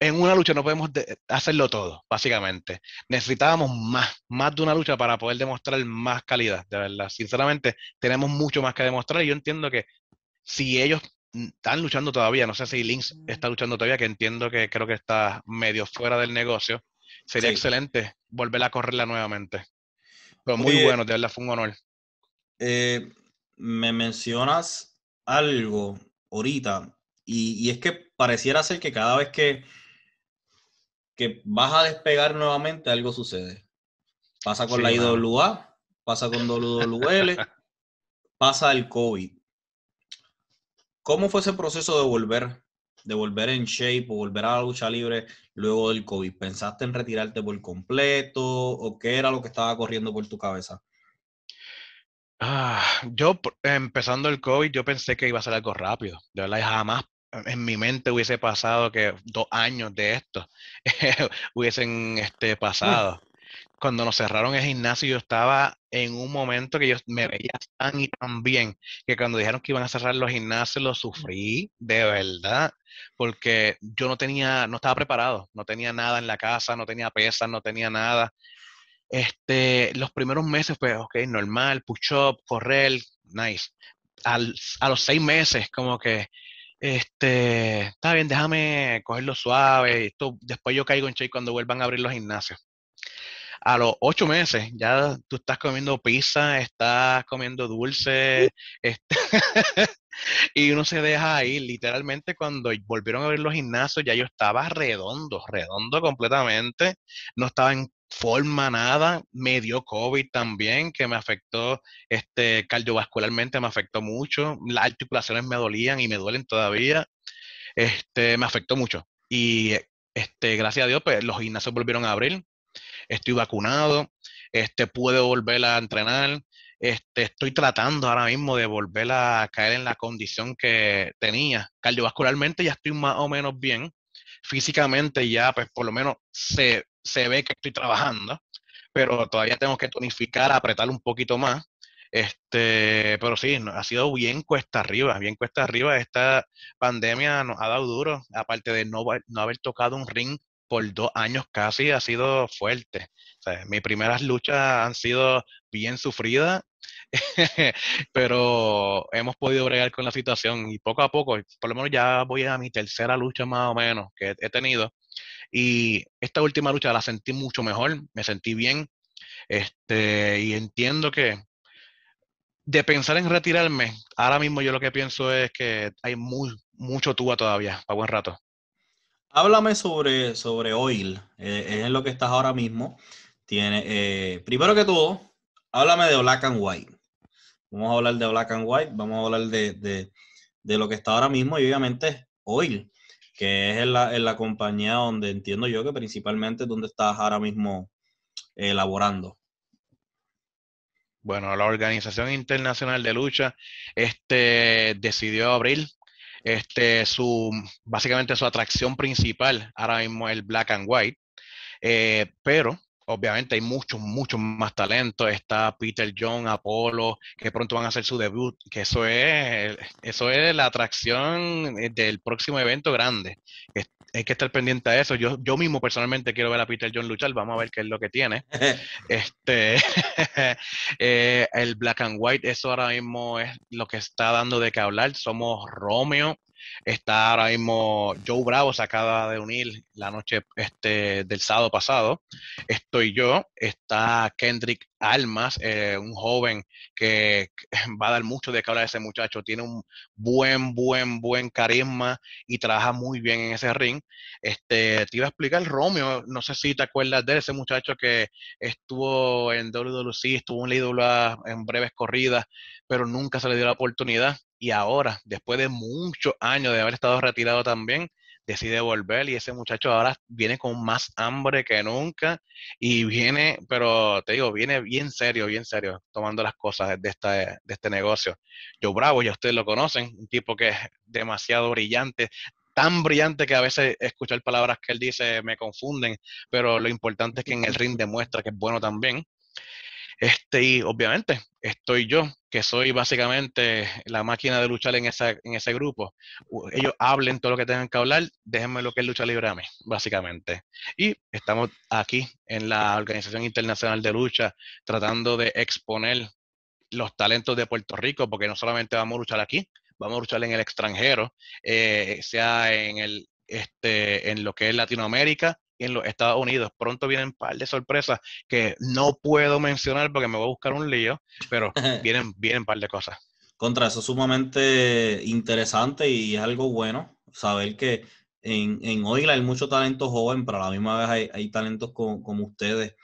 en una lucha no podemos hacerlo todo, básicamente. Necesitábamos más, más de una lucha para poder demostrar más calidad, de verdad. Sinceramente, tenemos mucho más que demostrar y yo entiendo que si ellos están luchando todavía. No sé si Lynx está luchando todavía, que entiendo que creo que está medio fuera del negocio. Sería excelente volver a correrla nuevamente. Pero muy bueno, de verdad fue un honor. Eh, me mencionas algo ahorita, y, es que pareciera ser que cada vez que, que vas a despegar nuevamente, algo sucede. Pasa con la IWA, pasa con WWL, (laughs) pasa el COVID. ¿Cómo fue ese proceso de volver, de volver en shape o volver a la lucha libre luego del COVID? ¿Pensaste en retirarte por completo o qué era lo que estaba corriendo por tu cabeza? Ah, yo empezando el COVID, yo pensé que iba a ser algo rápido. De verdad, jamás en mi mente hubiese pasado que dos años de esto (laughs) hubiesen este, pasado cuando nos cerraron el gimnasio, yo estaba en un momento que yo me veía tan y tan bien, que cuando dijeron que iban a cerrar los gimnasios, lo sufrí de verdad, porque yo no tenía, no estaba preparado, no tenía nada en la casa, no tenía pesas, no tenía nada. Este, los primeros meses, pues, ok, normal, push-up, correr, nice. a los seis meses, como que, este, está bien, déjame cogerlo suave. Esto, después yo caigo en check cuando vuelvan a abrir los gimnasios a los ocho meses ya tú estás comiendo pizza, estás comiendo dulce, este, (laughs) y uno se deja ahí. Literalmente cuando volvieron a abrir los gimnasios ya yo estaba redondo, redondo completamente, no estaba en forma nada, me dio COVID también, que me afectó este, cardiovascularmente, me afectó mucho, las articulaciones me dolían y me duelen todavía, este, me afectó mucho. Y este, gracias a Dios, pues los gimnasios volvieron a abrir, estoy vacunado, este, pude volver a entrenar, este, estoy tratando ahora mismo de volver a caer en la condición que tenía. Cardiovascularmente ya estoy más o menos bien, físicamente ya pues por lo menos se, se ve que estoy trabajando, pero todavía tengo que tonificar, apretar un poquito más. Este, pero sí, ha sido bien cuesta arriba, bien cuesta arriba. Esta pandemia nos ha dado duro, aparte de no, no haber tocado un ring por dos años casi ha sido fuerte. mis primeras luchas han sido bien sufridas, (laughs) pero hemos podido bregar con la situación y poco a poco, por lo menos ya voy a mi tercera lucha más o menos que he tenido. Y esta última lucha la sentí mucho mejor, me sentí bien. Este, y entiendo que de pensar en retirarme, ahora mismo yo lo que pienso es que hay muy, mucho tuba todavía, para buen rato. Háblame sobre, sobre Oil, eh, es lo que estás ahora mismo. Tiene, eh, primero que todo, háblame de Black and White. Vamos a hablar de Black and White, vamos a hablar de, lo que está ahora mismo y obviamente Oil, que es en la, compañía donde entiendo yo que principalmente donde estás ahora mismo elaborando. Bueno, la Organización Internacional de Lucha este, decidió abrir este, su, básicamente su atracción principal ahora mismo es el black and white, eh, pero obviamente hay muchos, muchos más talentos. Está Peter John, Apolo, que pronto van a hacer su debut, que eso es, eso es la atracción eh, del próximo evento grande. Hay que estar pendiente a eso. Yo, yo mismo personalmente quiero ver a Peter John luchar, vamos a ver qué es lo que tiene. (laughs) este (laughs) eh, el black and white, eso ahora mismo es lo que está dando de qué hablar. Somos Romeo, Está ahora mismo Joe Bravo, se acaba de unir la noche este, del sábado pasado. Estoy yo, está Kendrick Almas, eh, un joven que (laughs) va a dar mucho de qué hablar ese muchacho. Tiene un buen, buen, buen carisma y trabaja muy bien en ese ring. Este, te iba a explicar Romeo, no sé si te acuerdas de ese muchacho que estuvo en WWC, estuvo en la en breves corridas, pero nunca se le dio la oportunidad. Y ahora, después de muchos años de haber estado retirado también, decide volver y ese muchacho ahora viene con más hambre que nunca y viene, pero te digo, viene bien serio, bien serio, tomando las cosas de, esta, de este negocio. Yo Bravo, ya ustedes lo conocen, un tipo que es demasiado brillante, tan brillante que a veces escuchar palabras que él dice me confunden, pero lo importante es que en el ring demuestra que es bueno también. Este, y obviamente estoy yo, que soy básicamente la máquina de luchar en, esa, en ese grupo. Ellos hablen todo lo que tengan que hablar, déjenme lo que es lucha libre a mí, básicamente. Y estamos aquí en la Organización Internacional de Lucha tratando de exponer los talentos de Puerto Rico, porque no solamente vamos a luchar aquí, vamos a luchar en el extranjero, eh, sea en el este, en lo que es Latinoamérica en los Estados Unidos. Pronto vienen un par de sorpresas que no puedo mencionar porque me voy a buscar un lío, pero (laughs) vienen, vienen un par de cosas. Contra eso sumamente interesante y es algo bueno saber que en, en Oila hay mucho talento joven, pero a la misma vez hay, hay talentos como, ustedes,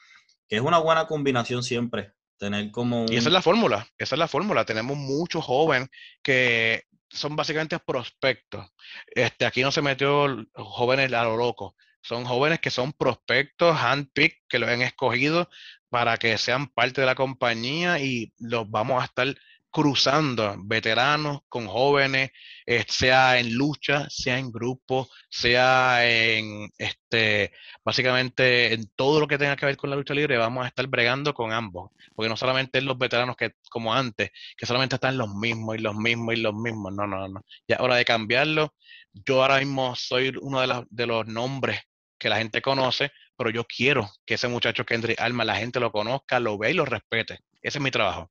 que es una buena combinación siempre. Tener como Y esa es la fórmula, esa es la fórmula. Tenemos muchos jóvenes que son básicamente prospectos. Este, aquí no se metió jóvenes a lo loco son jóvenes que son prospectos, handpick, que los han escogido para que sean parte de la compañía y los vamos a estar cruzando, veteranos con jóvenes, eh, sea en lucha, sea en grupo, sea en, este, básicamente en todo lo que tenga que ver con la lucha libre, vamos a estar bregando con ambos, porque no solamente los veteranos que, como antes, que solamente están los mismos y los mismos y los mismos, no, no, no, ya hora de cambiarlo. Yo ahora mismo soy uno de, de los nombres que la gente conoce, pero yo quiero que ese muchacho Kendrick Alma, la gente lo conozca, lo vea y lo respete. Ese es mi trabajo.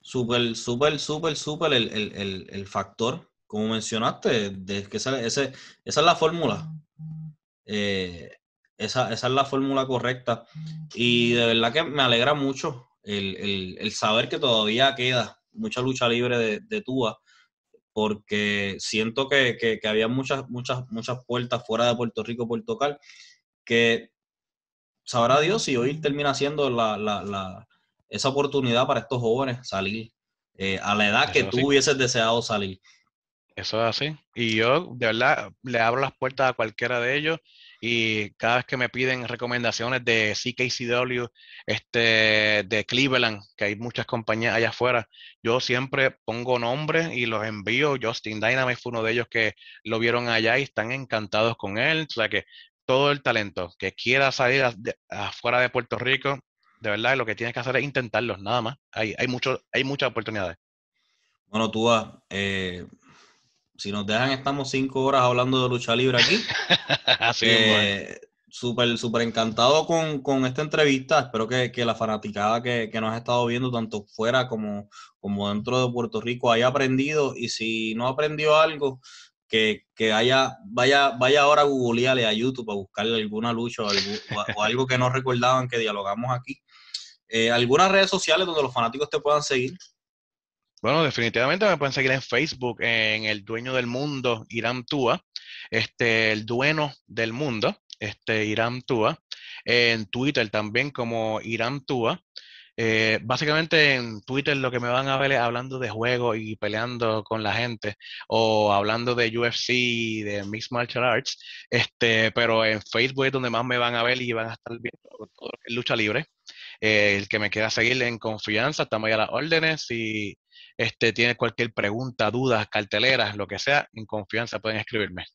Súper, súper, súper, súper el, factor, como mencionaste, de que esa, esa es la fórmula. Eh, esa, es la fórmula correcta. Y de verdad que me alegra mucho el, saber que todavía queda mucha lucha libre de, de Tua porque siento que, había muchas, muchas, muchas puertas fuera de Puerto Rico por tocar, que sabrá Dios si hoy termina siendo la, esa oportunidad para estos jóvenes salir eh, a la edad que tú hubieses deseado salir. Eso es así. Y yo, de verdad, le abro las puertas a cualquiera de ellos y cada vez que me piden recomendaciones de CKCW, este, de Cleveland, que hay muchas compañías allá afuera, yo siempre pongo nombres y los envío. Justin Dynamite fue uno de ellos que lo vieron allá y están encantados con él. O sea que todo el talento que quiera salir afuera de Puerto Rico, de verdad, lo que tienes que hacer es intentarlo, nada más. Hay, hay, mucho, hay muchas oportunidades. Bueno, tú, eh, si nos dejan, estamos cinco horas hablando de lucha libre aquí. (laughs) Así eh, Súper, súper encantado con, esta entrevista. Espero que, la fanaticada que, nos ha estado viendo, tanto fuera como, como dentro de Puerto Rico, haya aprendido. Y si no aprendió algo, que, haya, vaya, vaya ahora a googlearle a YouTube a buscarle alguna lucha o algo, que no recordaban que dialogamos aquí. Eh, algunas redes sociales donde los fanáticos te puedan seguir. Bueno, definitivamente me pueden seguir en Facebook, en el dueño del mundo, Irán Tua, este, el dueño del mundo, este, Irán Tua, en Twitter también como Irán Tua. Eh, básicamente en Twitter lo que me van a ver es hablando de juegos y peleando con la gente o hablando de UFC y de Mixed Martial Arts, este, pero en Facebook es donde más me van a ver y van a estar viendo todo lucha libre. Eh, el que me quiera seguir en confianza, estamos ahí a las órdenes. Si este, tiene cualquier pregunta, dudas, carteleras, lo que sea, en confianza pueden escribirme.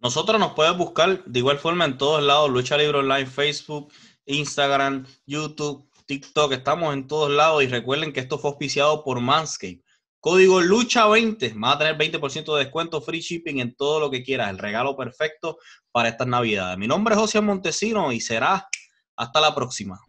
Nosotros nos puedes buscar de igual forma en todos lados, Lucha Libre Online, Facebook, Instagram, YouTube, TikTok, estamos en todos lados y recuerden que esto fue auspiciado por Manscaped. Código Lucha20, vas a tener 20% de descuento, free shipping en todo lo que quieras, el regalo perfecto para estas navidades. Mi nombre es José Montesino y será hasta la próxima.